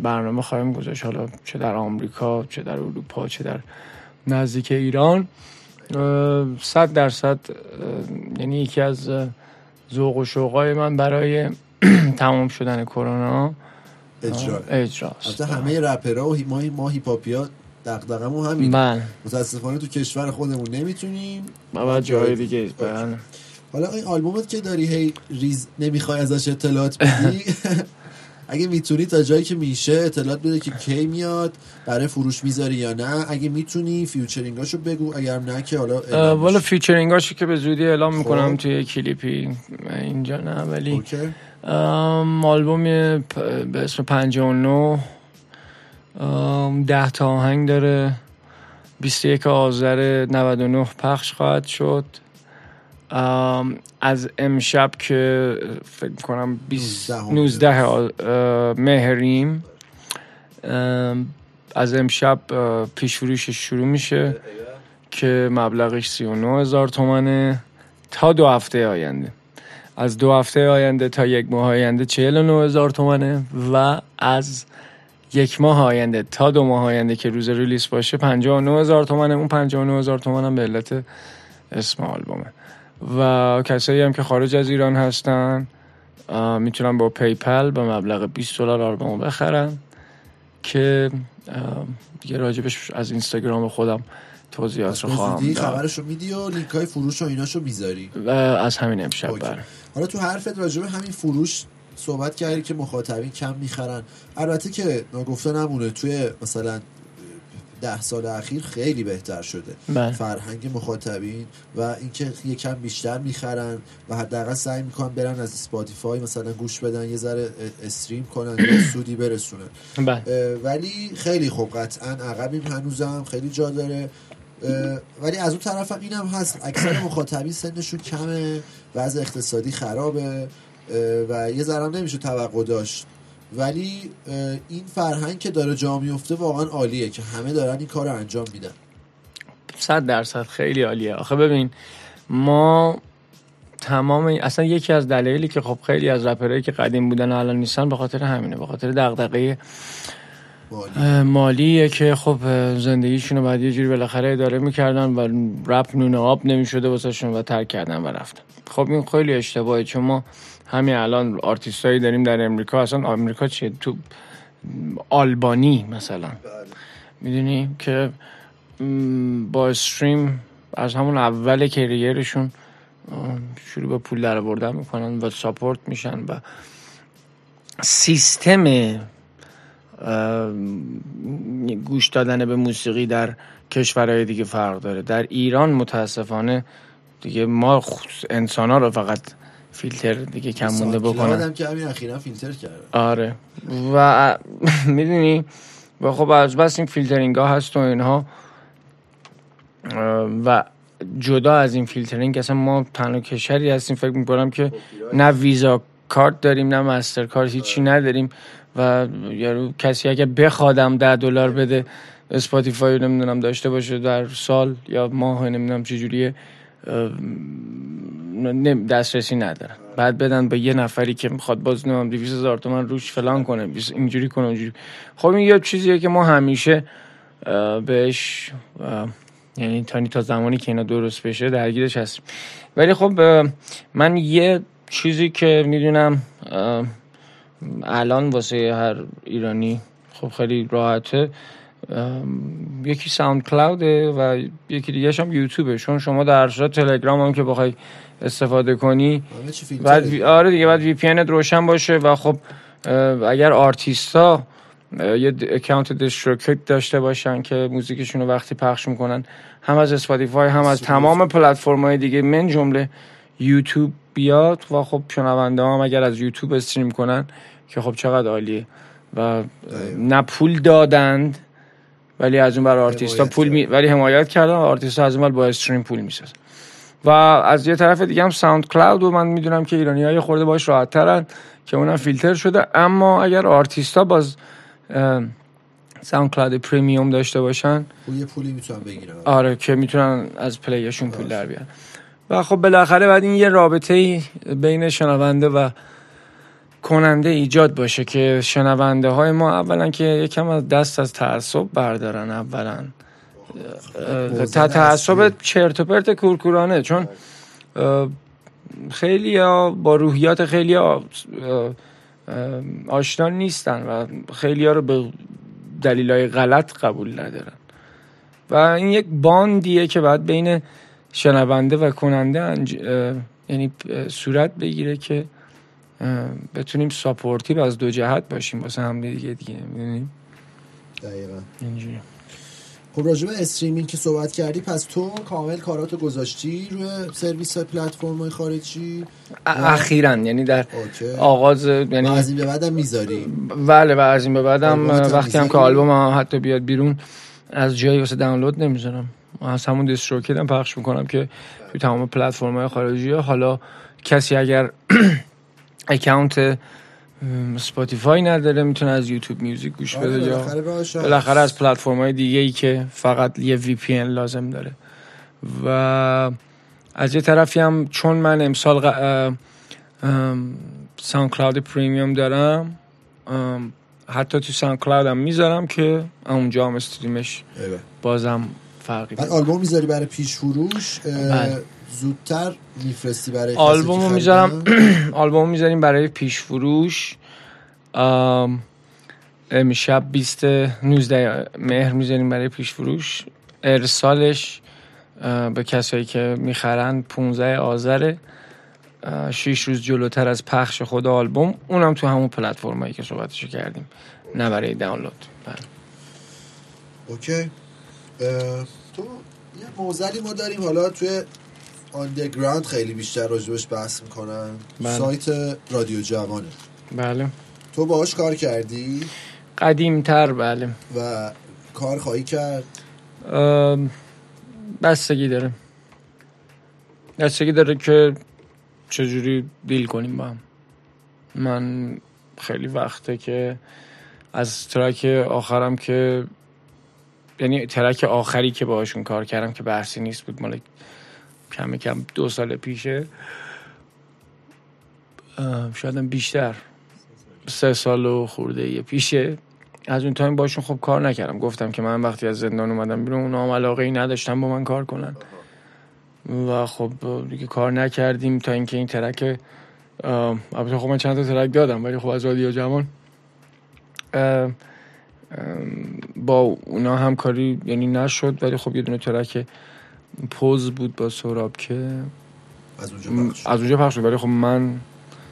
برنامه خواهیم گذاشت. حالا چه در آمریکا چه در اروپا چه در نزدیک ایران. صد درصد یعنی یکی از ذوق و شوقای من برای تمام شدن کرونا اجرا. اجراست. همه رپرها و ما ما هیپاپیا دغدغمون همین من متاسفانه تو کشور خودمون نمی‌تونیم. و جای دیگه. بله. حالا این آلبومت که داری هی ریز نمی‌خوای ازش اطلاعات بدی؟ اگه می‌تونی تا جایی که میشه اطلاعات بده که کی میاد برای فروش می‌ذاری یا نه. اگه می‌تونی featuring اشو بگو اگر نه که حالا والا featuring اشو که به زودی اعلام خب. می‌کنم توی کلیپی. اینجا نه ولی آلبوم به اسم 59 ده تا آهنگ داره. 21 آذر 99 پخش خواهد شد. از امشب که فکر کنم 19 مهریم. از امشب پیش فروشش شروع میشه که مبلغش 39 هزار تومنه تا دو هفته آینده. از دو هفته آینده تا یک ماه آینده 49 هزار تومنه و از یک ماه آینده تا دو ماه آینده که روز release باشه 59 هزار تومنه. اون 59 هزار تومن هم به علت اسم آلبومه. و کسایی هم که خارج از ایران هستن می‌تونن با PayPal به مبلغ 20 دلار آلبوم بخرن که دیگه راجبش از اینستاگرام خودم توضیحات رو خواهم داد. خبرش رو میدی و لینک های فروش و ایناشو می‌ذاری؟ از همین امشب بله. حالا تو حرفت راجب همین فروش صحبت کردی که مخاطبین کم می‌خرن. البته که ناگفته نمونه توی مثلا ده سال اخیر خیلی بهتر شده بله. فرهنگ مخاطبین و اینکه یکم بیشتر می‌خرن و حداقل سعی می‌کنن برن از اسپاتیفای مثلا گوش بدن یه ذره استریم کنن یا سودی برسونن بله. ولی خیلی خوب قطعا عقبیم هنوزم خیلی جا داره ولی از اون طرف هم اینم هست اکثر مخاطبین سنشون کمه وضع اقتصادی خرابه و یه ذرم نمیشه توقع داشت ولی این فرهنگ که داره جا میفته واقعا عالیه که همه دارن این کار رو انجام میدن. صد درصد خیلی عالیه. آخه ببین ما تمام اصلا یکی از دلایلی که خب خیلی از رپرهایی که قدیم بودن الان نیستن به خاطر همینه به خاطر دغدغه مالی. مالیه که خب زندگیشون رو بعد یه جوری بالاخره اداره می‌کردن و رپ نون آب نمی‌شده واسهشون و ترک کردن و رفتن خب این خیلی اشتباهه چون ما همین الان آرتیستایی داریم در امریکا. اصلا امریکا چیه؟ تو آلبانی مثلا. بله. می‌دونی که با استریم از همون اول کریرشون شروع به پول در بردن می‌کنن و ساپورت میشن و سیستم گوش دادن به موسیقی در کشورهای دیگه فرق داره. در ایران متاسفانه دیگه ما انسان ها رو فقط فیلتر دیگه کم مونده بکنن که همین اخیرا فیلتر کرده. آره. و می‌دونی؟ و خب از بس این فیلترینگ ها هست و اینها. و جدا از این فیلترینگ اصلا ما تنها کشوری هستیم فکر می‌کنم که نه ویزا کارت داریم نه مستر کارت هیچی نداریم. و یارو کسی اگه بخوادم ده دلار بده Spotify نمی‌دونم داشته باشه در سال یا ماه نمی‌دونم چجوریه دسترسی ندارن بعد بدن به یه نفری که می‌خواد باز نمی‌دونم دویست هزار تومن روش فلان کنه اینجوری کنه اینجوری خب این یه چیزیه که ما همیشه بهش یعنی تا زمانی که اینا درست بشه درگیرش هستیم. ولی خب من یه چیزی که می‌دونم الان واسه هر ایرانی خب خیلی راحته. یکی SoundCloud ه و یکی دیگه هم یوتیوبه. چون شما در صورت تلگرام هم که بخوای استفاده کنی بعد آره دیگه بعد VPN روشن باشه و خب اگر آرتیستا یه اکانت DistroKid داشته باشن که موزیکشون رو وقتی پخش می‌کنن هم از Spotify هم از تمام پلتفرم های دیگه من جمله یوتیوب بیاد و خب شنونده هم اگر از یوتیوب stream کنن که خب چقدر عالیه. و نه پول دادند ولی از اون بر آرتیستا پول می... ولی حمایت کردن. آرتیستا از اون با stream پول می‌سازن و از یه طرف دیگه هم SoundCloud و من می‌دونم که ایرانی های خورده باهاش راحت ترن که اونم فیلتر شده. اما اگر آرتیستا باز ساوند کلاود پریمیوم داشته باشن یه پولی می‌تونن بگیرن. آره که می‌تونن از پلیشون پول در بیارن. و خب بالاخره بعد این یه رابطه بین شنونده و کننده ایجاد باشه که شنونده های ما اولا که یکم از دست از تعصب بردارن اولا. تا تعصب چرت و پرت کورکورانه چون خیلی ها با روحیات خیلی ها آشنا نیستن و خیلی ها رو به دلیل های غلط قبول ندارن. و این یک bond یه که باید بین شنونده و کننده انج... یعنی صورت بگیره که بتونیم supportive از دو جهت باشیم. واسه هم دیگه دیگه می‌دونیم دقیقا. اینجوری. خب راجع به streaming که صحبت کردی پس تو کامل کاراتو گذاشتی روی سرویس پلتفرم های خارجی اخیرا. یعنی در آغاز یعنی از این به بعدم می‌ذاری؟ بله و از این به بعدم وقتی هم که آلبوم حتی بیاد بیرون از جایی واسه دانلود نمی‌ذارم. از همون DistroKid هم پخش می‌کنم که توی تمام پلتفرم های خارجی حالا کسی اگر اکاونت Spotify نداره می‌تونه از YouTube Music گوش آره، بده یا بالاخره از پلتفرم های دیگه ای که فقط یه VPN لازم داره. و از یه طرفی هم چون من امسال SoundCloud premium دارم حتی تو SoundCloud هم می‌ذارم که اونجا هم stream ش بازم فرقی بعد آلبوم می‌ذاری برای پیش فروش. زودتر میفرستی برای آلبوم می‌ذارم. آلبوم می‌ذاریم برای پیش فروش. امشب 20 19 مهر می‌ذاریم برای پیش فروش. ارسالش به کسایی که می‌خرن 15 آذر. 6 روز جلوتر از پخش خود آلبوم. اونم تو همون پلتفرمایی که صحبتشو کردیم. نه برای دانلود. بله. OK. تو یه معضلی ما داریم. حالا توی underground خیلی بیشتر راجبش بحث می‌کنن. بله. سایت رادیو جوانه. بله. تو باهاش کار کردی؟ قدیمتر بله. و کار خواهی کرد؟ بستگی داره. بستگی داره که چجوری دیل کنیم با هم. من خیلی وقته که از ترک آخرم که یعنی ترک آخری که باهاشون کار کردم که بحثی نیست بود مال کم کم دو سال پیشه شاید بیشتر. سه سال و خورده یه پیشه. از اون تایم باشون خب کار نکردم. گفتم که من وقتی از زندان اومدم بیرون اونها علاقه ای نداشتم با من کار کنن. و خب دیگه کار نکردیم تا اینکه این track البته خب من چند تا track دادم ولی خب از رادیو جوان با اونا همکاری یعنی نشد ولی خب یه دونه track پوز بود با سهراب که از اونجا پخش از اونجا پخش شد ولی خب من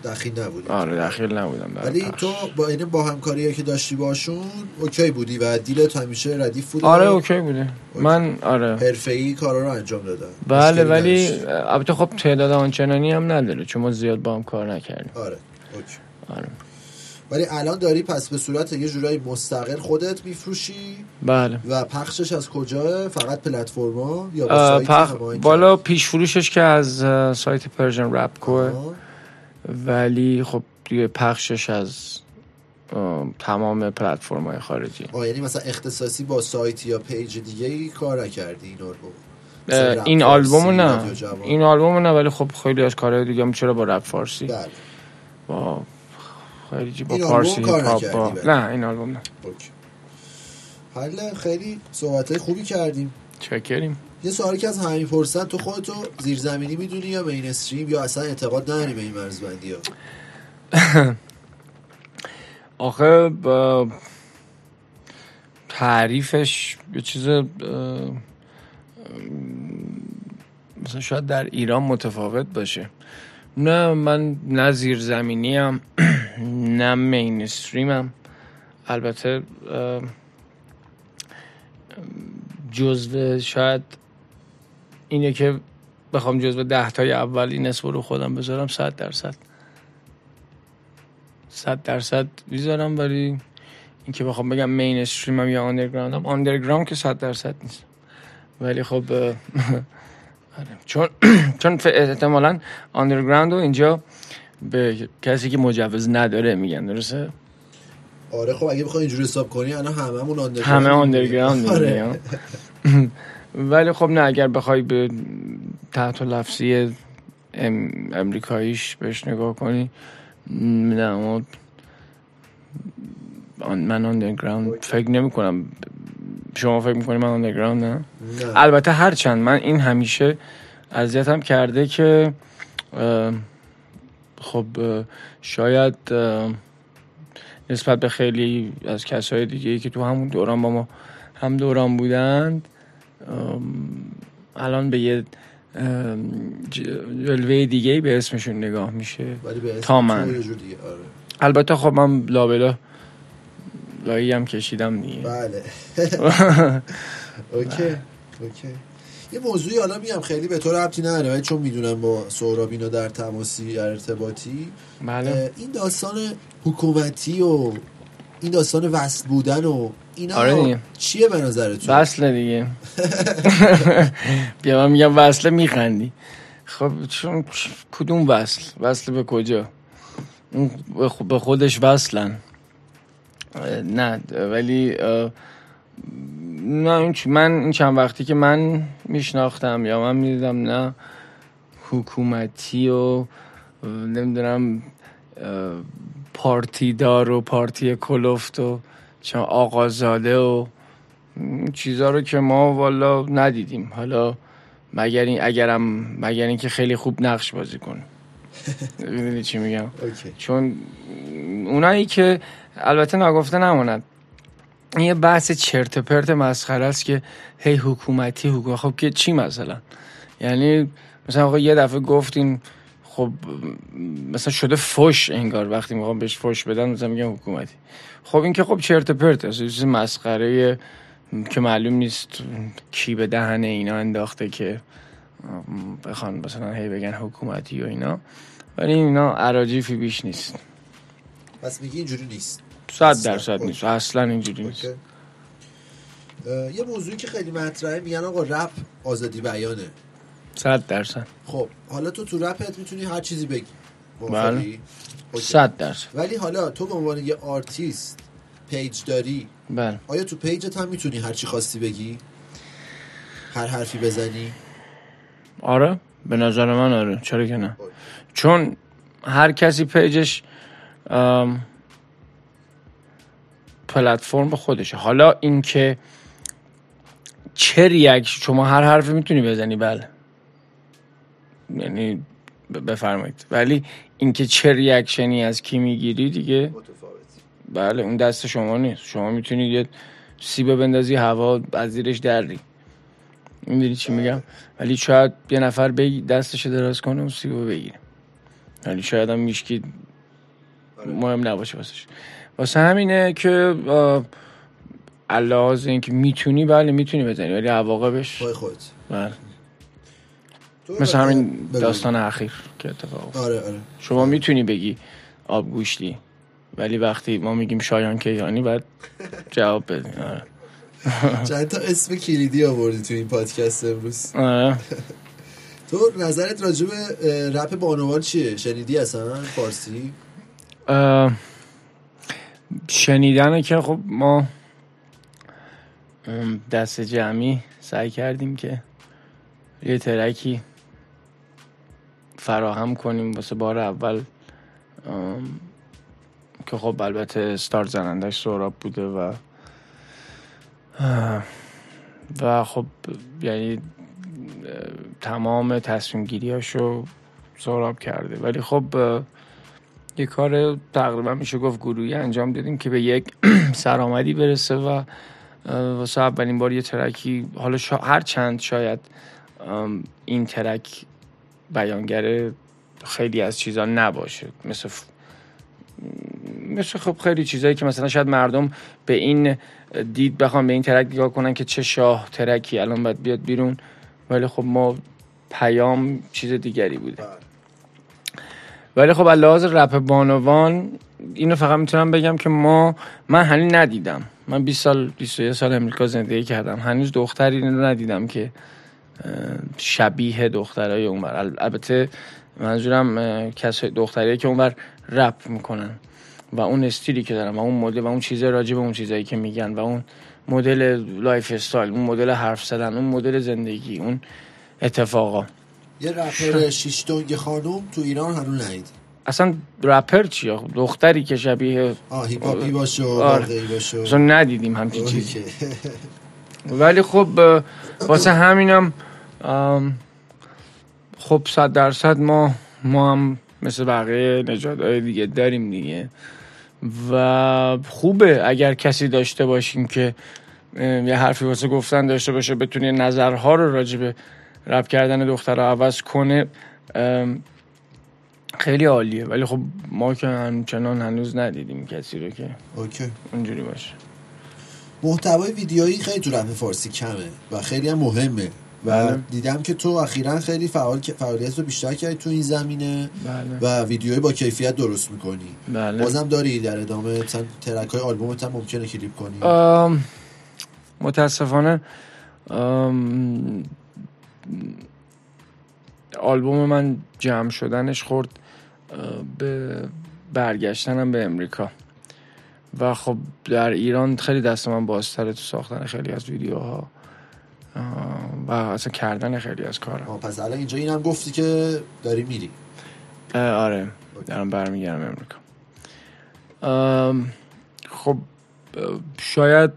دخیل نبودی. آره دخیل نبودم ولی تو با این با همکاری که داشتی باشون OK بودی و deal ت همیشه ردیف بود آره OK بوده من آره. حرفه‌ای کارا رو انجام دادم. بله ولی البته خب تعداد آنچنانی هم نداره چون ما زیاد با هم کار نکردیم. آره OK. آره. ولی الان داری پس به صورت یه جورایی مستقل خودت میفروشی؟ بله. و پخشش از کجا؟ فقط پلتفرما یا با پخ... بالا پیش فروشش که از سایت Persian Rap Co ئه. ولی خب دیگه پخشش از تمام پلتفرم های خارجی. آه یعنی مثلا اختصاصی با سایت یا پیج دیگه ای کار نکردی این آلبوم؟ این آلبومو نه. این آلبومو نه ولی خب خیلی از کارهای دیگه هم چرا با رپ فارسی؟ بله. با خیلی با این فارسی کار با... نه این آلبوم نه. حالا خیلی صحبت خوبی کردیم. چکریم. یه سوالی که از همین فرصت تو خودتو زیرزمینی می‌دونی یا مین استریم یا اصلا اعتقاد نداری به این مرزبندی ها؟ آخه با تعریفش یه چیز مثلا شاید در ایران متفاوت باشه. نه من نه زیر زمینی هم نه مین استریم هم البته جزو شاید اینه که بخوام جزو ده تای اول این اسم رو خودم بذارم صد درصد. صد درصد می‌ذارم ولی اینکه بخوام بگم مین استریم یا آندرگراند هم که صد درصد نیست. ولی خب چون چون احتمالا underground رو اینجا به کسی که مجوز نداره میگن درسته؟ آره خب اگه بخوای اینجوری حساب کنی الان هممون underground همه underground آره. ولی خب نه اگر بخوای به تحت لفظی امریکاییش بهش نگاه کنی نه من underground فکر نمی کنم شما فکر می‌کنی من underground نه؟, نه البته هرچند من این همیشه اذیتم کرده که خب شاید نسبت به خیلی از کسای دیگه که تو همون دوران با ما هم دوران بودند الان به یه جلوه دیگه به اسمشون نگاه میشه تا من آره. البته خب من لابلا لایی هم کشیدم دیگه. بله. اوکی اوکی. یه موضوعی حالا میگم خیلی به تو ربطی نداره ولی چون می‌دونم با سهراب اینا در تماسی در ارتباطی بله. این داستان حکومتی و این داستان وصل بودن و اینا آره چیه به نظرتون؟ وصله دیگه. بیا من میگم وصله میخندی. خب چون کدوم وصل؟ وصل به کجا؟ اون به خودش وصلن. نه ولی نه من این چند وقتی که من میشناختم یا من می‌دیدم نه حکومتی و نمی‌دونم پارتیدار و پارتی کلفت و چون آقازاده و چیزا رو که ما والا ندیدیم. حالا مگر این اگرم مگر اینکه خیلی خوب نقش بازی کنه می‌دونی چی میگم. چون اونایی که البته ناگفته نماند. یه بحث چرت پرت مسخره است که هی حکومتی حکومت. خب که چی مثلا؟ یعنی مثلا آقا یه دفعه گفتیم خب مثلا شده فش انگار. وقتی می‌خوام بهش فش بدن مثلا میگم حکومتی. خب این که خب چرت پرت است. چیز مسخره که معلوم نیست کی به دهن اینا انداخته که بخوان مثلا هی بگن حکومتی و اینا. ولی اینا اراجیفی بیش نیست. پس میگی اینجوری نیست. صد درصد نیست. اصلا اینجوری نیست. یه موضوعی که خیلی مطرحه میگن آقا رپ آزادی بیانه. صد درصد. خب حالا تو تو رپت می‌تونی هر چیزی بگی. بله. صد درصد. ولی حالا تو به عنوان یه آرتیست پیج داری. بله. آیا تو پیجت هم می‌تونی هر چی خواستی بگی؟ هر حرفی بزنی؟ آره. به نظر من آره. چرا که نه. چون هر کسی پیجش پلتفرم خودشه. حالا اینکه چه reaction شما هر حرفی می‌تونی بزنی بله. یعنی بفرمایید. ولی اینکه چه ریاکشنی از کی می‌گیری دیگه؟ بله اون دست شما نیست. شما می‌تونید یه سیب بندازی هوا از زیرش دری می‌دونی چی میگم؟ ولی شاید یه نفر بگی دستش دراز کنه و سیبو بگیره. ولی شاید هم میشکی مهم نباشه واسش. واسه همینه که علاوه اینکه می‌تونی بله می‌تونی بزنی ولی عواقبش خود بله. مثل همین داستان اخیر که اتفاق آره آره. شما می‌تونی بگی آب گوشتی ولی وقتی ما میگیم شایان کیانی باید جواب بدی. آره. چند تا اسم کلیدی آوردی تو این پادکست امروز. آره. تو نظرت راجع به رپ بانوان چیه؟ شنیدی اصلا فارسی؟ شنیدنه که خب ما دست جمعی سعی کردیم که یه ترکی فراهم کنیم واسه بار اول. که خب البته استارت زنندش سوراب بوده و و خب یعنی تمام تصمیم گیریاشو سوراب کرده. ولی خب یه کار تقریبا میشه گفت گروهی انجام دادیم که به یک سرآمدی برسه و واسه اولین بار یه ترکی حالا هر چند شاید این ترک بیانگر خیلی از چیزا نباشه. مثل مثل خب خیلی چیزایی که مثلا شاید مردم به این دید بخوام به این ترک نگاه کنن که چه شاه ترکی الان باید بیاد بیرون. ولی خب ما پیام چیز دیگری بوده. ولی خب لحاظ رپ بانوان اینو فقط می‌تونم بگم که ما من هنوز ندیدم. من 20 سال 21 سال امریکا زندگی کردم. هنوز دختری رو ندیدم که شبیه دخترای اونور البته منظورم کسای دختری که اونور رپ می‌کنن. و اون استیلی که دارن و اون مدل و اون چیزای راجع به اون چیزایی که میگن و اون مدل lifestyle اون مدل حرف زدن اون مدل زندگی اون اتفاقا. یه رپر شیش‌دونگ خانوم تو ایران هنوز ندید اصلا رپر چیه؟ دختری که شبیه آه هیپاپی باشه آره. باشه ندیدیم همچین چیزی. ولی خب واسه همینم خب صد درصد ما ما هم مثل بقیه نجات دیگه داریم دیگه. و خوبه اگر کسی داشته باشیم که یه حرفی واسه گفتن داشته باشه بتونه نظرها رو راجع به رب کردن دختر رو عوض کنه خیلی عالیه. ولی خب ما که همچنان هنوز ندیدیم کسی رو که اوکی. اونجوری باشه. محتوای ویدیویی خیلی تو رپ فارسی کمه و خیلی هم مهمه. و بله. دیدم که تو اخیرا خیلی فعال فعالیت رو بیشتر کردی تو این زمینه بله. و ویدیوی با کیفیت درست می‌کنی بله. بازم داری در ادامه ترک های آلبومت هم ممکنه کلیپ کنی متاسفانه آلبوم من جمع شدنش خورد به برگشتنم به امریکا و خب در ایران خیلی دست من بازتره تو ساختن خیلی از ویدیوها و اصلا کردن خیلی از کارها پس الان اینجا اینم گفتی که داری میری. آره. دارم برمیگردم امریکا. خب شاید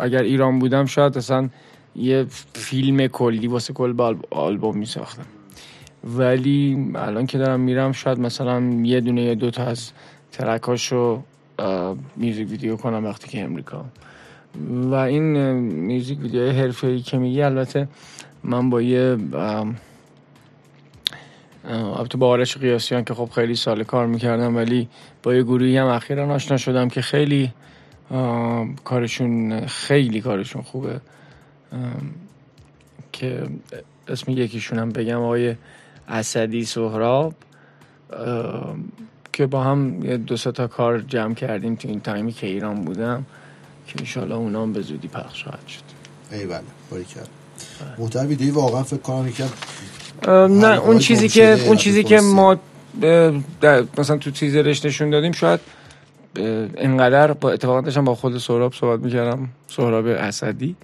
اگر ایران بودم شاید اصلا یه فیلم کلی واسه کل آلبوم می ساختم ولی الان که دارم میرم شاید مثلا یه دونه یه دوتا از ترکاشو میوزیک ویدیو کنم وقتی که امریکا. و این میوزیک ویدیوهای حرفه ای که میگی البته من با یه البته با آرش قیاسیان که خب خیلی سال کار می‌کردم ولی با یه گروهی هم اخیرا آشنا شدم که خیلی کارشون خیلی کارشون خوبه. که اسم یکیشون هم بگم آقای اسدی سهراب. که با هم یه دو تا کار جمع کردیم تو این تایمی که ایران بودم. که انشالله اونا هم به زودی پخش خواهد شد. ای بله باری کرد. محتوی ویدیوی واقعا فکر کنم یکم نه اون چیزی که اون چیزی که ما مثلا تو تیزرش نشون دادیم شاید انقدر با اتفاقا داشتم با خود سهراب صحبت می‌کردم سهراب اسدی.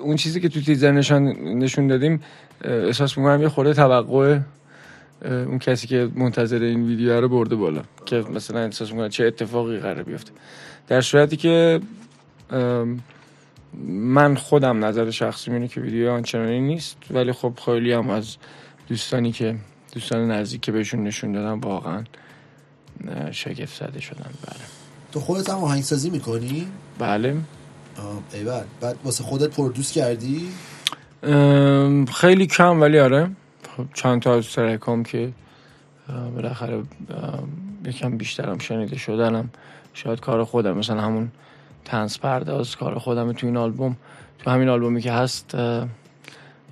اون چیزی که تو تیزر نشون نشون دادیم احساس می‌کنم یه خورده توقع اون کسی که منتظر این ویدیو رو برده بالا که مثلا احساس می‌کنه چه اتفاقی قرار بیفته. در صورتی که من خودم نظر شخصی اینه که ویدیو آنچنانی نیست ولی خب خیلی هم از دوستانی که دوستان نزدیک که بهشون نشون دادم واقعا شگفت زده شدن. بله. تو خودت هم آهنگسازی می‌کنی؟ بله. ایول بعد واسه خودت پردوس کردی؟ خیلی کم ولی آره. چند تا از ترکام که بالاخره یکم بیشترم شنیده شدنم شاید کار خودم مثلا همون تنس پرداز کار خودم تو این آلبوم تو همین آلبومی که هست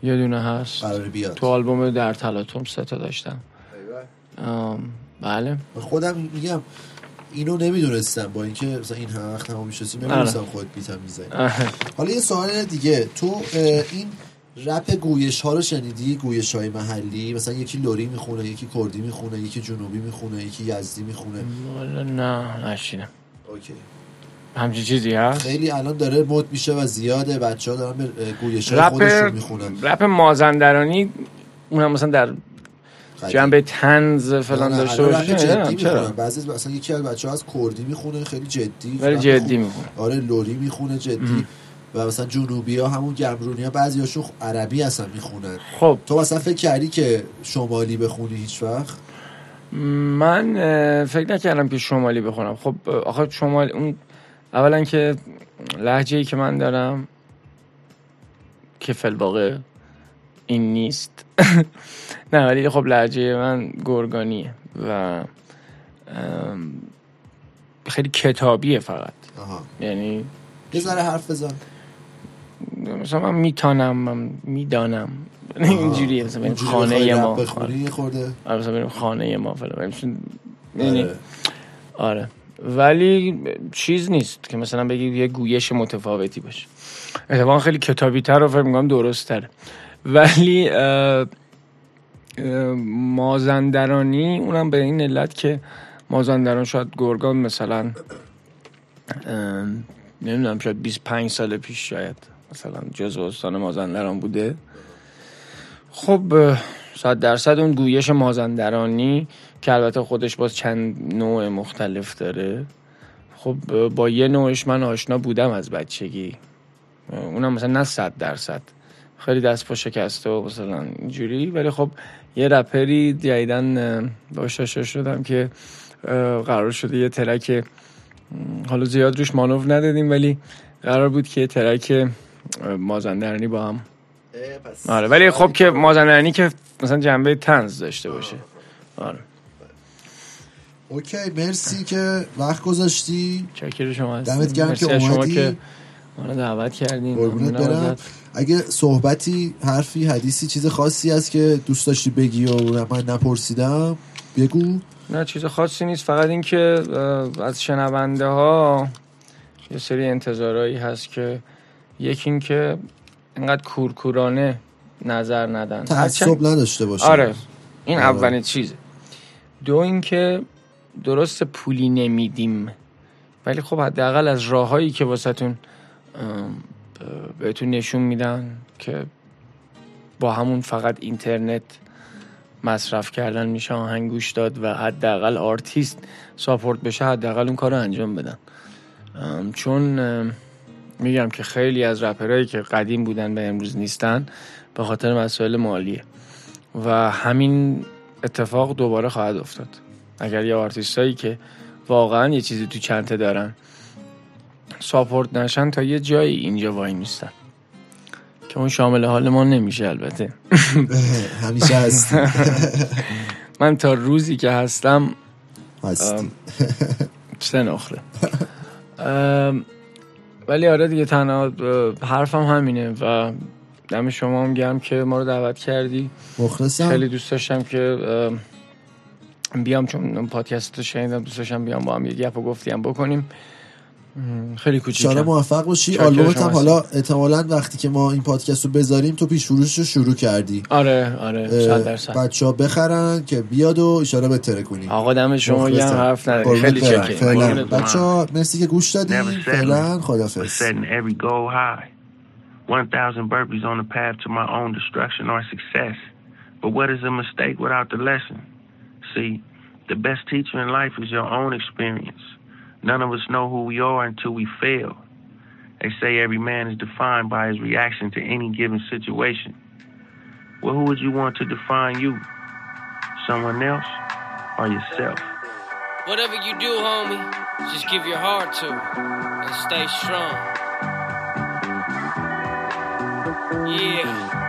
یه دونه هست. بیاد. تو آلبوم در تلاتوم سه تا داشتم. بله. خودم میگم اینو نمی‌دونستم با اینکه مثلا این هم وقت تمام میشستیم نمی‌دونستم آره. خود بیتم می‌زنی حالا یه سوال دیگه. تو این رپ گویش ها رو شنیدی؟ گویش های محلی؟ مثلا یکی لوری می‌خونه یکی کردی می‌خونه یکی جنوبی می‌خونه یکی یزدی می‌خونه. نه نشینم. اوکی. همچین چیزی هست؟ خیلی الان داره مد میشه و زیاده. بچه ها دارن گویش های خودشون می‌خونن. رپ مازندرانی اونم مثلا در جنبه تنز فلان داشته باشه. بعضی مثلا یکی از بچه‌ها از کردی می‌خونه خیلی جدی. ولی جدی می‌خونه. آره لوری می‌خونه جدی. و مثلا جنوبی ها همون گمرونی ها بعضی هاشون عربی اصلا می‌خونن. خب. تو مثلا فکر کردی که شمالی بخونی هیچ وقت؟ من فکر نکردم که شمالی بخونم. خب آخه شمال اون اولا که لحجه ای که من دارم که فلواقع این نیست. نه ولی خب لحجه من گرگانیه و خیلی کتابیه فقط. یعنی یه ذره حرف بزن. مثلا من میتانم من می‌دانم. اینجوریه مثلا خانه ما بخونی خورده؟ آره مثلا خانه ما فلان. یعنی آره. آره. ولی چیز نیست که مثلا بگی یه گویش متفاوتی باشه. اتفاقا خیلی کتابی تر و فکر می‌کنم درست تره ولی مازندرانی اونم به این علت که مازندران شاید گرگان مثلا نمی‌دونم شاید 25 سال پیش شاید. مثلا جزو استان مازندران بوده. خب صد درصد اون گویش مازندرانی که البته خودش باز چند نوع مختلف داره. خب با یه نوعش من آشنا بودم از بچگی. اونم مثلا نه صد درصد. خیلی دست پا شکسته و مثلا اینجوری. ولی خب یه رپری جدیدن باش شدم که قرار شده یه ترک حالا زیاد روش مانور ندادیم ولی قرار بود که یه ترک مازندرانی با هم. آره ولی خب که مازندرانی که مثلا جنبه تنز داشته باشه. آره. اوکی مرسی که وقت گذاشتی. چکر شما دمت گرم که اومدی شما که ما دعوت کردین. اگه صحبتی حرفی حدیثی چیز خاصی هست که دوست داشتی بگی و من نپرسیدم بگو. نه چیز خاصی نیست. فقط اینکه از شنونده ها یه سری انتظارایی هست که یکی اینکه اینقدر کورکورانه نظر ندن. تعصب نداشته باشه آره این آره. اولین چیزه. دو اینکه درست پولی نمیدیم. ولی خب حداقل از راههایی که واسهتون بهتون نشون میدن که با همون فقط اینترنت مصرف کردن میشه آهنگ گوش داد و حداقل آرتیست ساپورت بشه حداقل اون کار رو انجام بدن. چون میگم که خیلی از رپرهایی که قدیم بودن به امروز نیستن به خاطر مسائل مالیه. و همین اتفاق دوباره خواهد افتاد. اگر یه آرتیستایی که واقعا یه چیزی تو چنته دارن ساپورت نشن تا یه جایی اینجا وای میستن. که اون شامل حال ما نمیشه البته. همیشه هست. من تا روزی که هستم هستی. سه نخره ولی آره دیگه تنها حرفم همینه و دم شما هم گرم که ما رو دعوت کردی. مخلصم. خیلی دوست داشتم که بیام چون پادکست رو شنیدم دوست داشتم بیام با هم یه گپ گفتیم بکنیم. خیلی کوچیکه شاره موفق باشی. آلبومت هم حالا احتمالاً وقتی که ما این پادکست رو بذاریم تو پیش فروش رو شروع کردی. آره آره صد درصد. بچه ها بخرن که بیاد و اشاره بتره کنی آقا دم شما گرم حرف نداری خیلی چکه فعلا. بچه ها مرسی که گوش دادیم فعلا خدافظ 1000 burpees on the path to my own destruction or success. But what is a mistake without the lesson? See, the best teacher in life is your own experience. None of us know who we are until we fail. They say every man is defined by his reaction to any given situation. Well, who would you want to define you? Someone else or yourself? Whatever you do, homie, just give your heart to and stay strong. Yeah.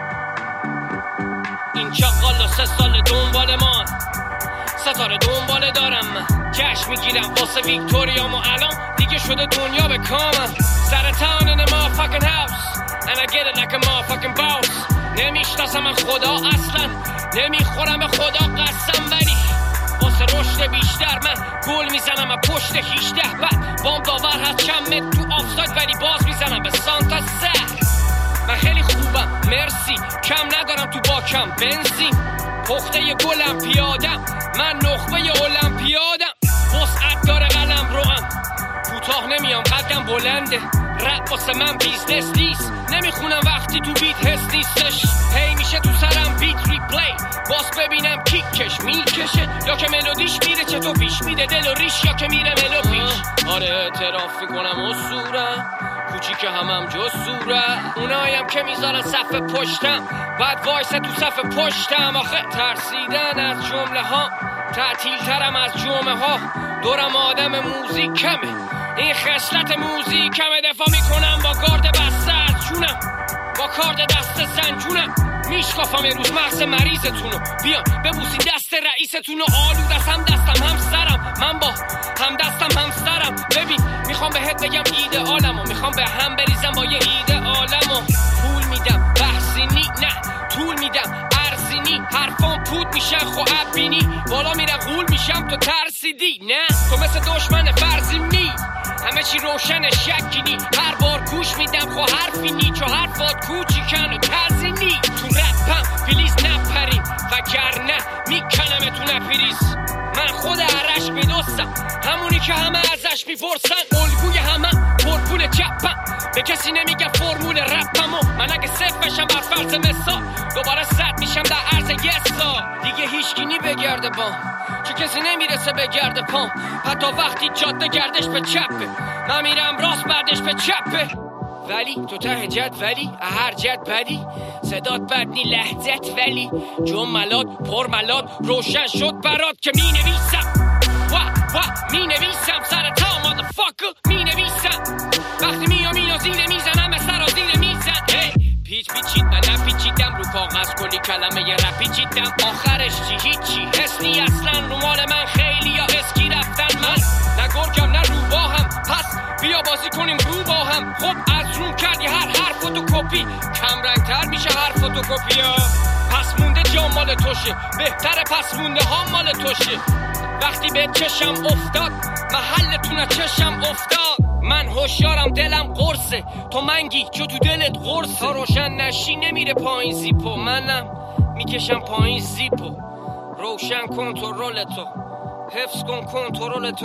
این چاقال سه سال دنبال من ستاره دنباله دارم. من جشن می‌گیرم واسه ویکتوریام و الان دیگه شده دنیا به کامم سر تاون in ما fucking house. And I get it like boss. نمی‌شناسم خدا اصلا. نمی‌خورم به خدا قسم. ولی واسه رشد بیشتر من گل می‌زنم از پشت 18 بعد بام داور هست چند تو آفساید ولی باز می‌زنم به سانتا سر. من خیلی خوبم. مرسی. کم ندارم تو باکم. بنزین. پخته گلم پیادم من نخبه المپیادم وسعت داره قلم روم کوتاه نمیام قدم بلنده. رد واسه من بیزنس نیست. نمی‌خونم وقتی تو بیت حس نیستش. هی میشه تو سرم بیت ریپلی. باز ببینم کیکش می‌کشه. یا که ملودیش میره چطور پیش میده. دل و ریش یا که میره ملو پیش. آره اعتراف می‌کنم اصورم کوچیک همم جز سوره اونایم که می‌ذارن صف پشتم. بعد وایس تو صف پشتم. آخه ترسیدن از جمله ها. تعطیل ترم از جمعه ها. دورم آدم موزیک کمه این خصلت موزیک کمه دفاع می‌کنم با گارد بسته از جونم. با کارد دست زنجونم میشکافم روز مغز مریضتونو بیان ببوسین دست رئیستونو آلود از هم دستم هم سرم. من با هم دستم هم سرم. ببین می‌خوام بهت بگم عالمو می‌خوام به هم بریزم با یه ایده عالمو پول میدم بحثی نی نه. طول میدم ارزینی حرفان پود میشن خو بینی. بالا میره غول میشم تو ترسیدی نه؟ تو مثل دشمن فرضی می همه چی روشن شکینی هر بار گوش میدم خو حرفی نی. چو حرفات کوچیکن و تزینی تو رپم پلیز نپریم. نه. می‌کنم تو نپریز من خود عرش میدوستم. همونی که همه ازش می‌پرسن. الگوی همه پرپول چپم. به کسی نمیگم فرمول رپمو من اگه صفر بشم بر فرض مثال دوباره صد میشم در عرض یه سال. دیگه هیچکی بگرده با چه کسی نمی‌رسه به گرد پام. حتی وقتی جاده گردش به چپه. من میرم راست بردش به چپه. ولی تو ته جد ولی هر جد بدی. صدات بد نی لحظت ولی. جملات پرملات روشن شد برات که می نویسم و و می نویسم سر تا مادفاکر می نویسم وقتی میام اینو زیر می‌زنم به سر زیر میزن. پیچ پیچید من نپیچیدم رو کاغذ کلی کلمه یه رپیچیدم. آخرش چی؟ هیچی. حس اصلا رو من خیلی یا بیا بازی کنیم رو با هم. خب از روم کردی هر هر فوتوکپی کم رنگتر میشه هر فوتوکپی ها. پس مونده جا مال توشه. بهتر پس مونده ها مال توشه. وقتی به چشم افتاد محلتون چشم افتاد. من هوشیارم دلم قرصه. تو منگی چو تو دلت قرصه. تا روشن نشی نمیره پایین زیپو. منم می‌کشم پایین زیپو. روشن کنترل تو. حفظ کن کنترل تو.